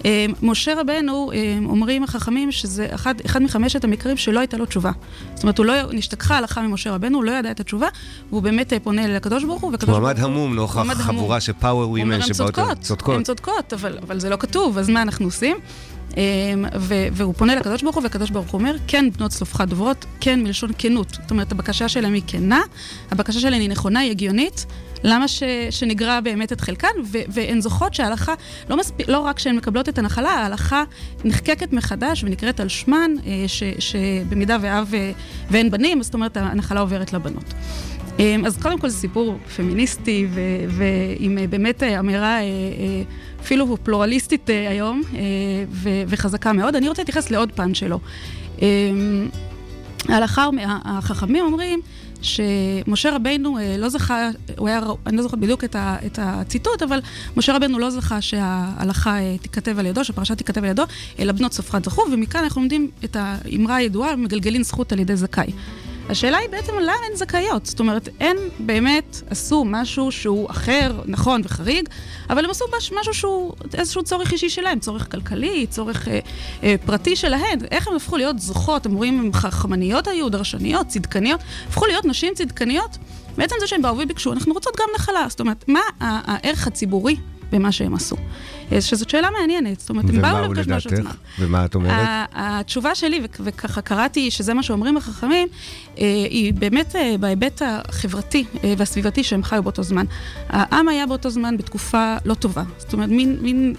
אה, משה רבנו, אה, אומרים החכמים שזה אחד, אחד מחמשת המקרים שלא הייתה לו תשובה. זאת אומרת, הוא לא, נשתכחה הלכה ממשה רבנו, הוא לא ידע את התשובה, והוא באמת אה, פונה לקדוש ברוך הוא, והקדוש הוא ברוך עמד המום נוכח הוא. חבורה של פאוור הוא ווימן הן שבאות... צודקות, צודקות. הן צודקות, אבל, אבל זה לא כתוב, אז מה אנחנו עושים? אמ, ו- והוא פונה לקדוש ברוך הוא, והקדוש ברוך הוא אומר, כן, בנות צלופך דוברות, כן, מלשון כנות. זאת אומרת, הבקשה שלהם היא כנה, הבקשה שלהם היא נכונה, היא הגיונית. למה ש- שנגרע באמת את חלקן, ו- והן זוכות שההלכה, לא, מספ... לא רק שהן מקבלות את הנחלה, ההלכה נחקקת מחדש ונקראת על שמן, אה, ש- שבמידה ואב אה, ואין בנים, זאת אומרת, הנחלה עוברת לבנות. אמ, אז קודם כל זה סיפור פמיניסטי ו- ועם אה, באמת אמירה אפילו פלורליסטית אה, היום אה, וחזקה מאוד. אני רוצה להתייחס לעוד פן שלו. אמ, ההלכה, החכמים אומרים שמשה רבנו אה, לא זכה, הוא היה, אני לא זוכרת בדיוק את, ה, את הציטוט, אבל משה רבנו לא זכה שההלכה אה, תיכתב על ידו, שהפרשה תיכתב על ידו, אלא בנות צלפחד זכו, ומכאן אנחנו לומדים את האמרה הידועה, מגלגלין זכות על ידי זכאי. השאלה היא בעצם למה הן זכאיות. זאת אומרת, הן באמת עשו משהו שהוא אחר, נכון וחריג, אבל הם עשו מש- משהו שהוא איזשהו צורך אישי שלהם, צורך כלכלי, צורך אה, אה, פרטי שלהן. איך הן הפכו להיות זוכות? הם רואים, הן חכמניות היו, דרשניות, צדקניות, הפכו להיות נשים צדקניות. בעצם זה שהם באו וביקשו, אנחנו רוצות גם נחלה. זאת אומרת, מה הערך הציבורי במה שהם עשו? אה, שזאת שאלה מעניינת. זאת אומרת, הם באו לבקש משהו? עצמם. ומה את אומרת? התשובה שלי, וכ- וככה קראתי שזה מה שאומרים החכמים, אה, היא באמת אה, בהיבט החברתי והסביבתי שהם חיו באותו זמן. העם היה באותו זמן בתקופה לא טובה. זאת אומרת, מין, מין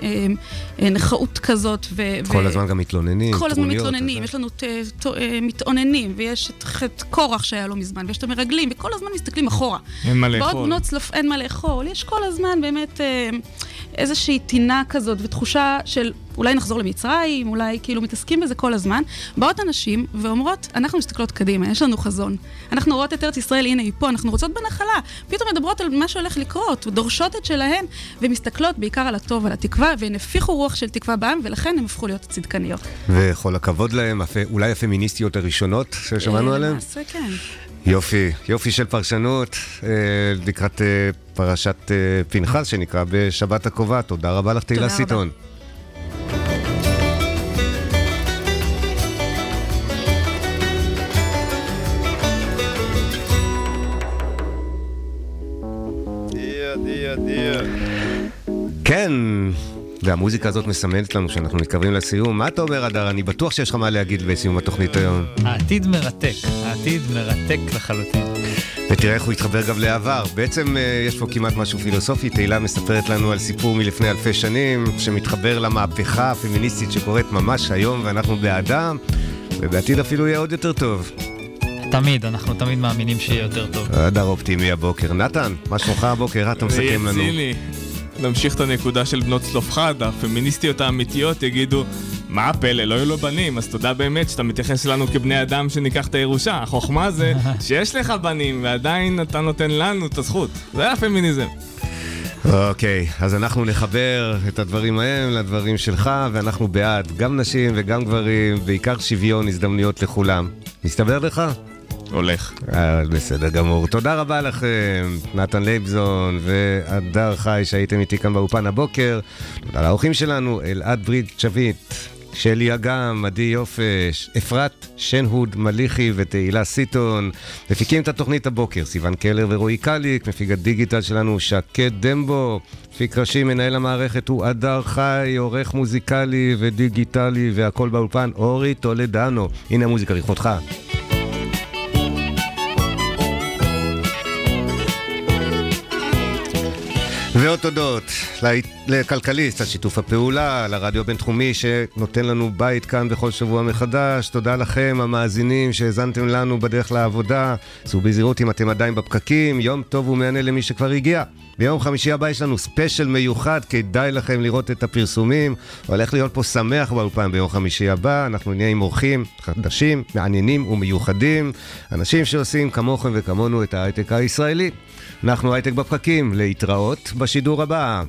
נכאות כזאת. ו- כל ו- הזמן גם מתלוננים, כל הזמן מתלוננים, יש לנו ת- ת- מתאוננים, ויש את חטא קורח שהיה לא מזמן, ויש את המרגלים, וכל הזמן מסתכלים אחורה. אין מה לאכול. בעוד בנות צלף אין מה לאכול, יש כל הזמן באמת איזושהי טינה כזאת, ותחושה של אולי נחזור למצרים, אולי כאילו מתעסקים בזה כל הזמן. באות הנשים ואומרות, אנחנו מסתכלות קדימה, יש לנו חזון. אנחנו רואות את ארץ ישראל, הנה היא פה, אנחנו רוצות בנחלה. פתאום מדברות על מה שהולך לקרות, דורשות את שלהן, ומסתכלות בעיקר על הטוב, על התקווה, והן הפיחו רוח של תקווה בעם, ולכן הן הפכו להיות צדקניות. וכל הכבוד הפ- אולי הפמיניסטיות הראשונות ששמענו אה, עליהן? למעשה כן. יופי, יופי של פרשנות אה, לקראת אה, פרשת אה, פנחס שנקרא בשבת הקרובה. תודה רבה לך, תהילה רבה. סיטון. כן, והמוזיקה הזאת מסמנת לנו שאנחנו מתקרבים לסיום. מה אתה אומר, אדר? אני בטוח שיש לך מה להגיד בסיום התוכנית היום. העתיד מרתק, העתיד מרתק לחלוטין. ותראה איך הוא התחבר גם לעבר. בעצם אה, יש פה כמעט משהו פילוסופי. תהילה מספרת לנו על סיפור מלפני אלפי שנים, שמתחבר למהפכה הפמיניסטית שקורית ממש היום, ואנחנו בעדה, ובעתיד אפילו יהיה עוד יותר טוב. תמיד, אנחנו תמיד מאמינים שיהיה יותר טוב. אדר אופטימי הבוקר. נתן, מה שלומך הבוקר? אתה מסכם לנו. ויצילי. נמשיך את הנקודה של בנות צלופחד, הפמיניסטיות האמיתיות יגידו, מה הפלא, לא יהיו לו בנים, אז תודה באמת שאתה מתייחס אלינו כבני אדם שניקח את הירושה. החוכמה זה שיש לך בנים ועדיין אתה נותן לנו את הזכות. זה הפמיניזם. אוקיי, אז אנחנו נחבר את הדברים ההם לדברים שלך, ואנחנו בעד גם נשים וגם גברים, בעיקר שוויון הזדמנויות לכולם. מסתבר לך? הולך. אה, בסדר גמור. תודה רבה לכם, נתן לייבזון והדר חי שהייתם איתי כאן באופן הבוקר. תודה לאורחים שלנו, אלעד ברית שביט. שלי אגם, עדי יופש, אפרת שנהוד מליחי ותהילה סיטון. מפיקים את התוכנית הבוקר, סיון קלר ורועי קליק, מפיק הדיגיטל שלנו שקד דמבו, מפיק ראשי מנהל המערכת הוא אדר חי, עורך מוזיקלי ודיגיטלי והכל באולפן אורי טולדנו. הנה המוזיקה לכבודך. ועוד תודות לכלכליסט על שיתוף הפעולה, לרדיו הבינתחומי שנותן לנו בית כאן בכל שבוע מחדש. תודה לכם, המאזינים, שהאזנתם לנו בדרך לעבודה. צאו בזהירות אם אתם עדיין בפקקים. יום טוב ומהנה למי שכבר הגיע. ביום חמישי הבא יש לנו ספיישל מיוחד, כדאי לכם לראות את הפרסומים. הולך להיות פה שמח באולפן ביום חמישי הבא, אנחנו נהיה עם אורחים חדשים, מעניינים ומיוחדים, אנשים שעושים כמוכם וכמונו את ההייטק הישראלי. אנחנו הייטק בפקקים, להתראות בשידור הבא.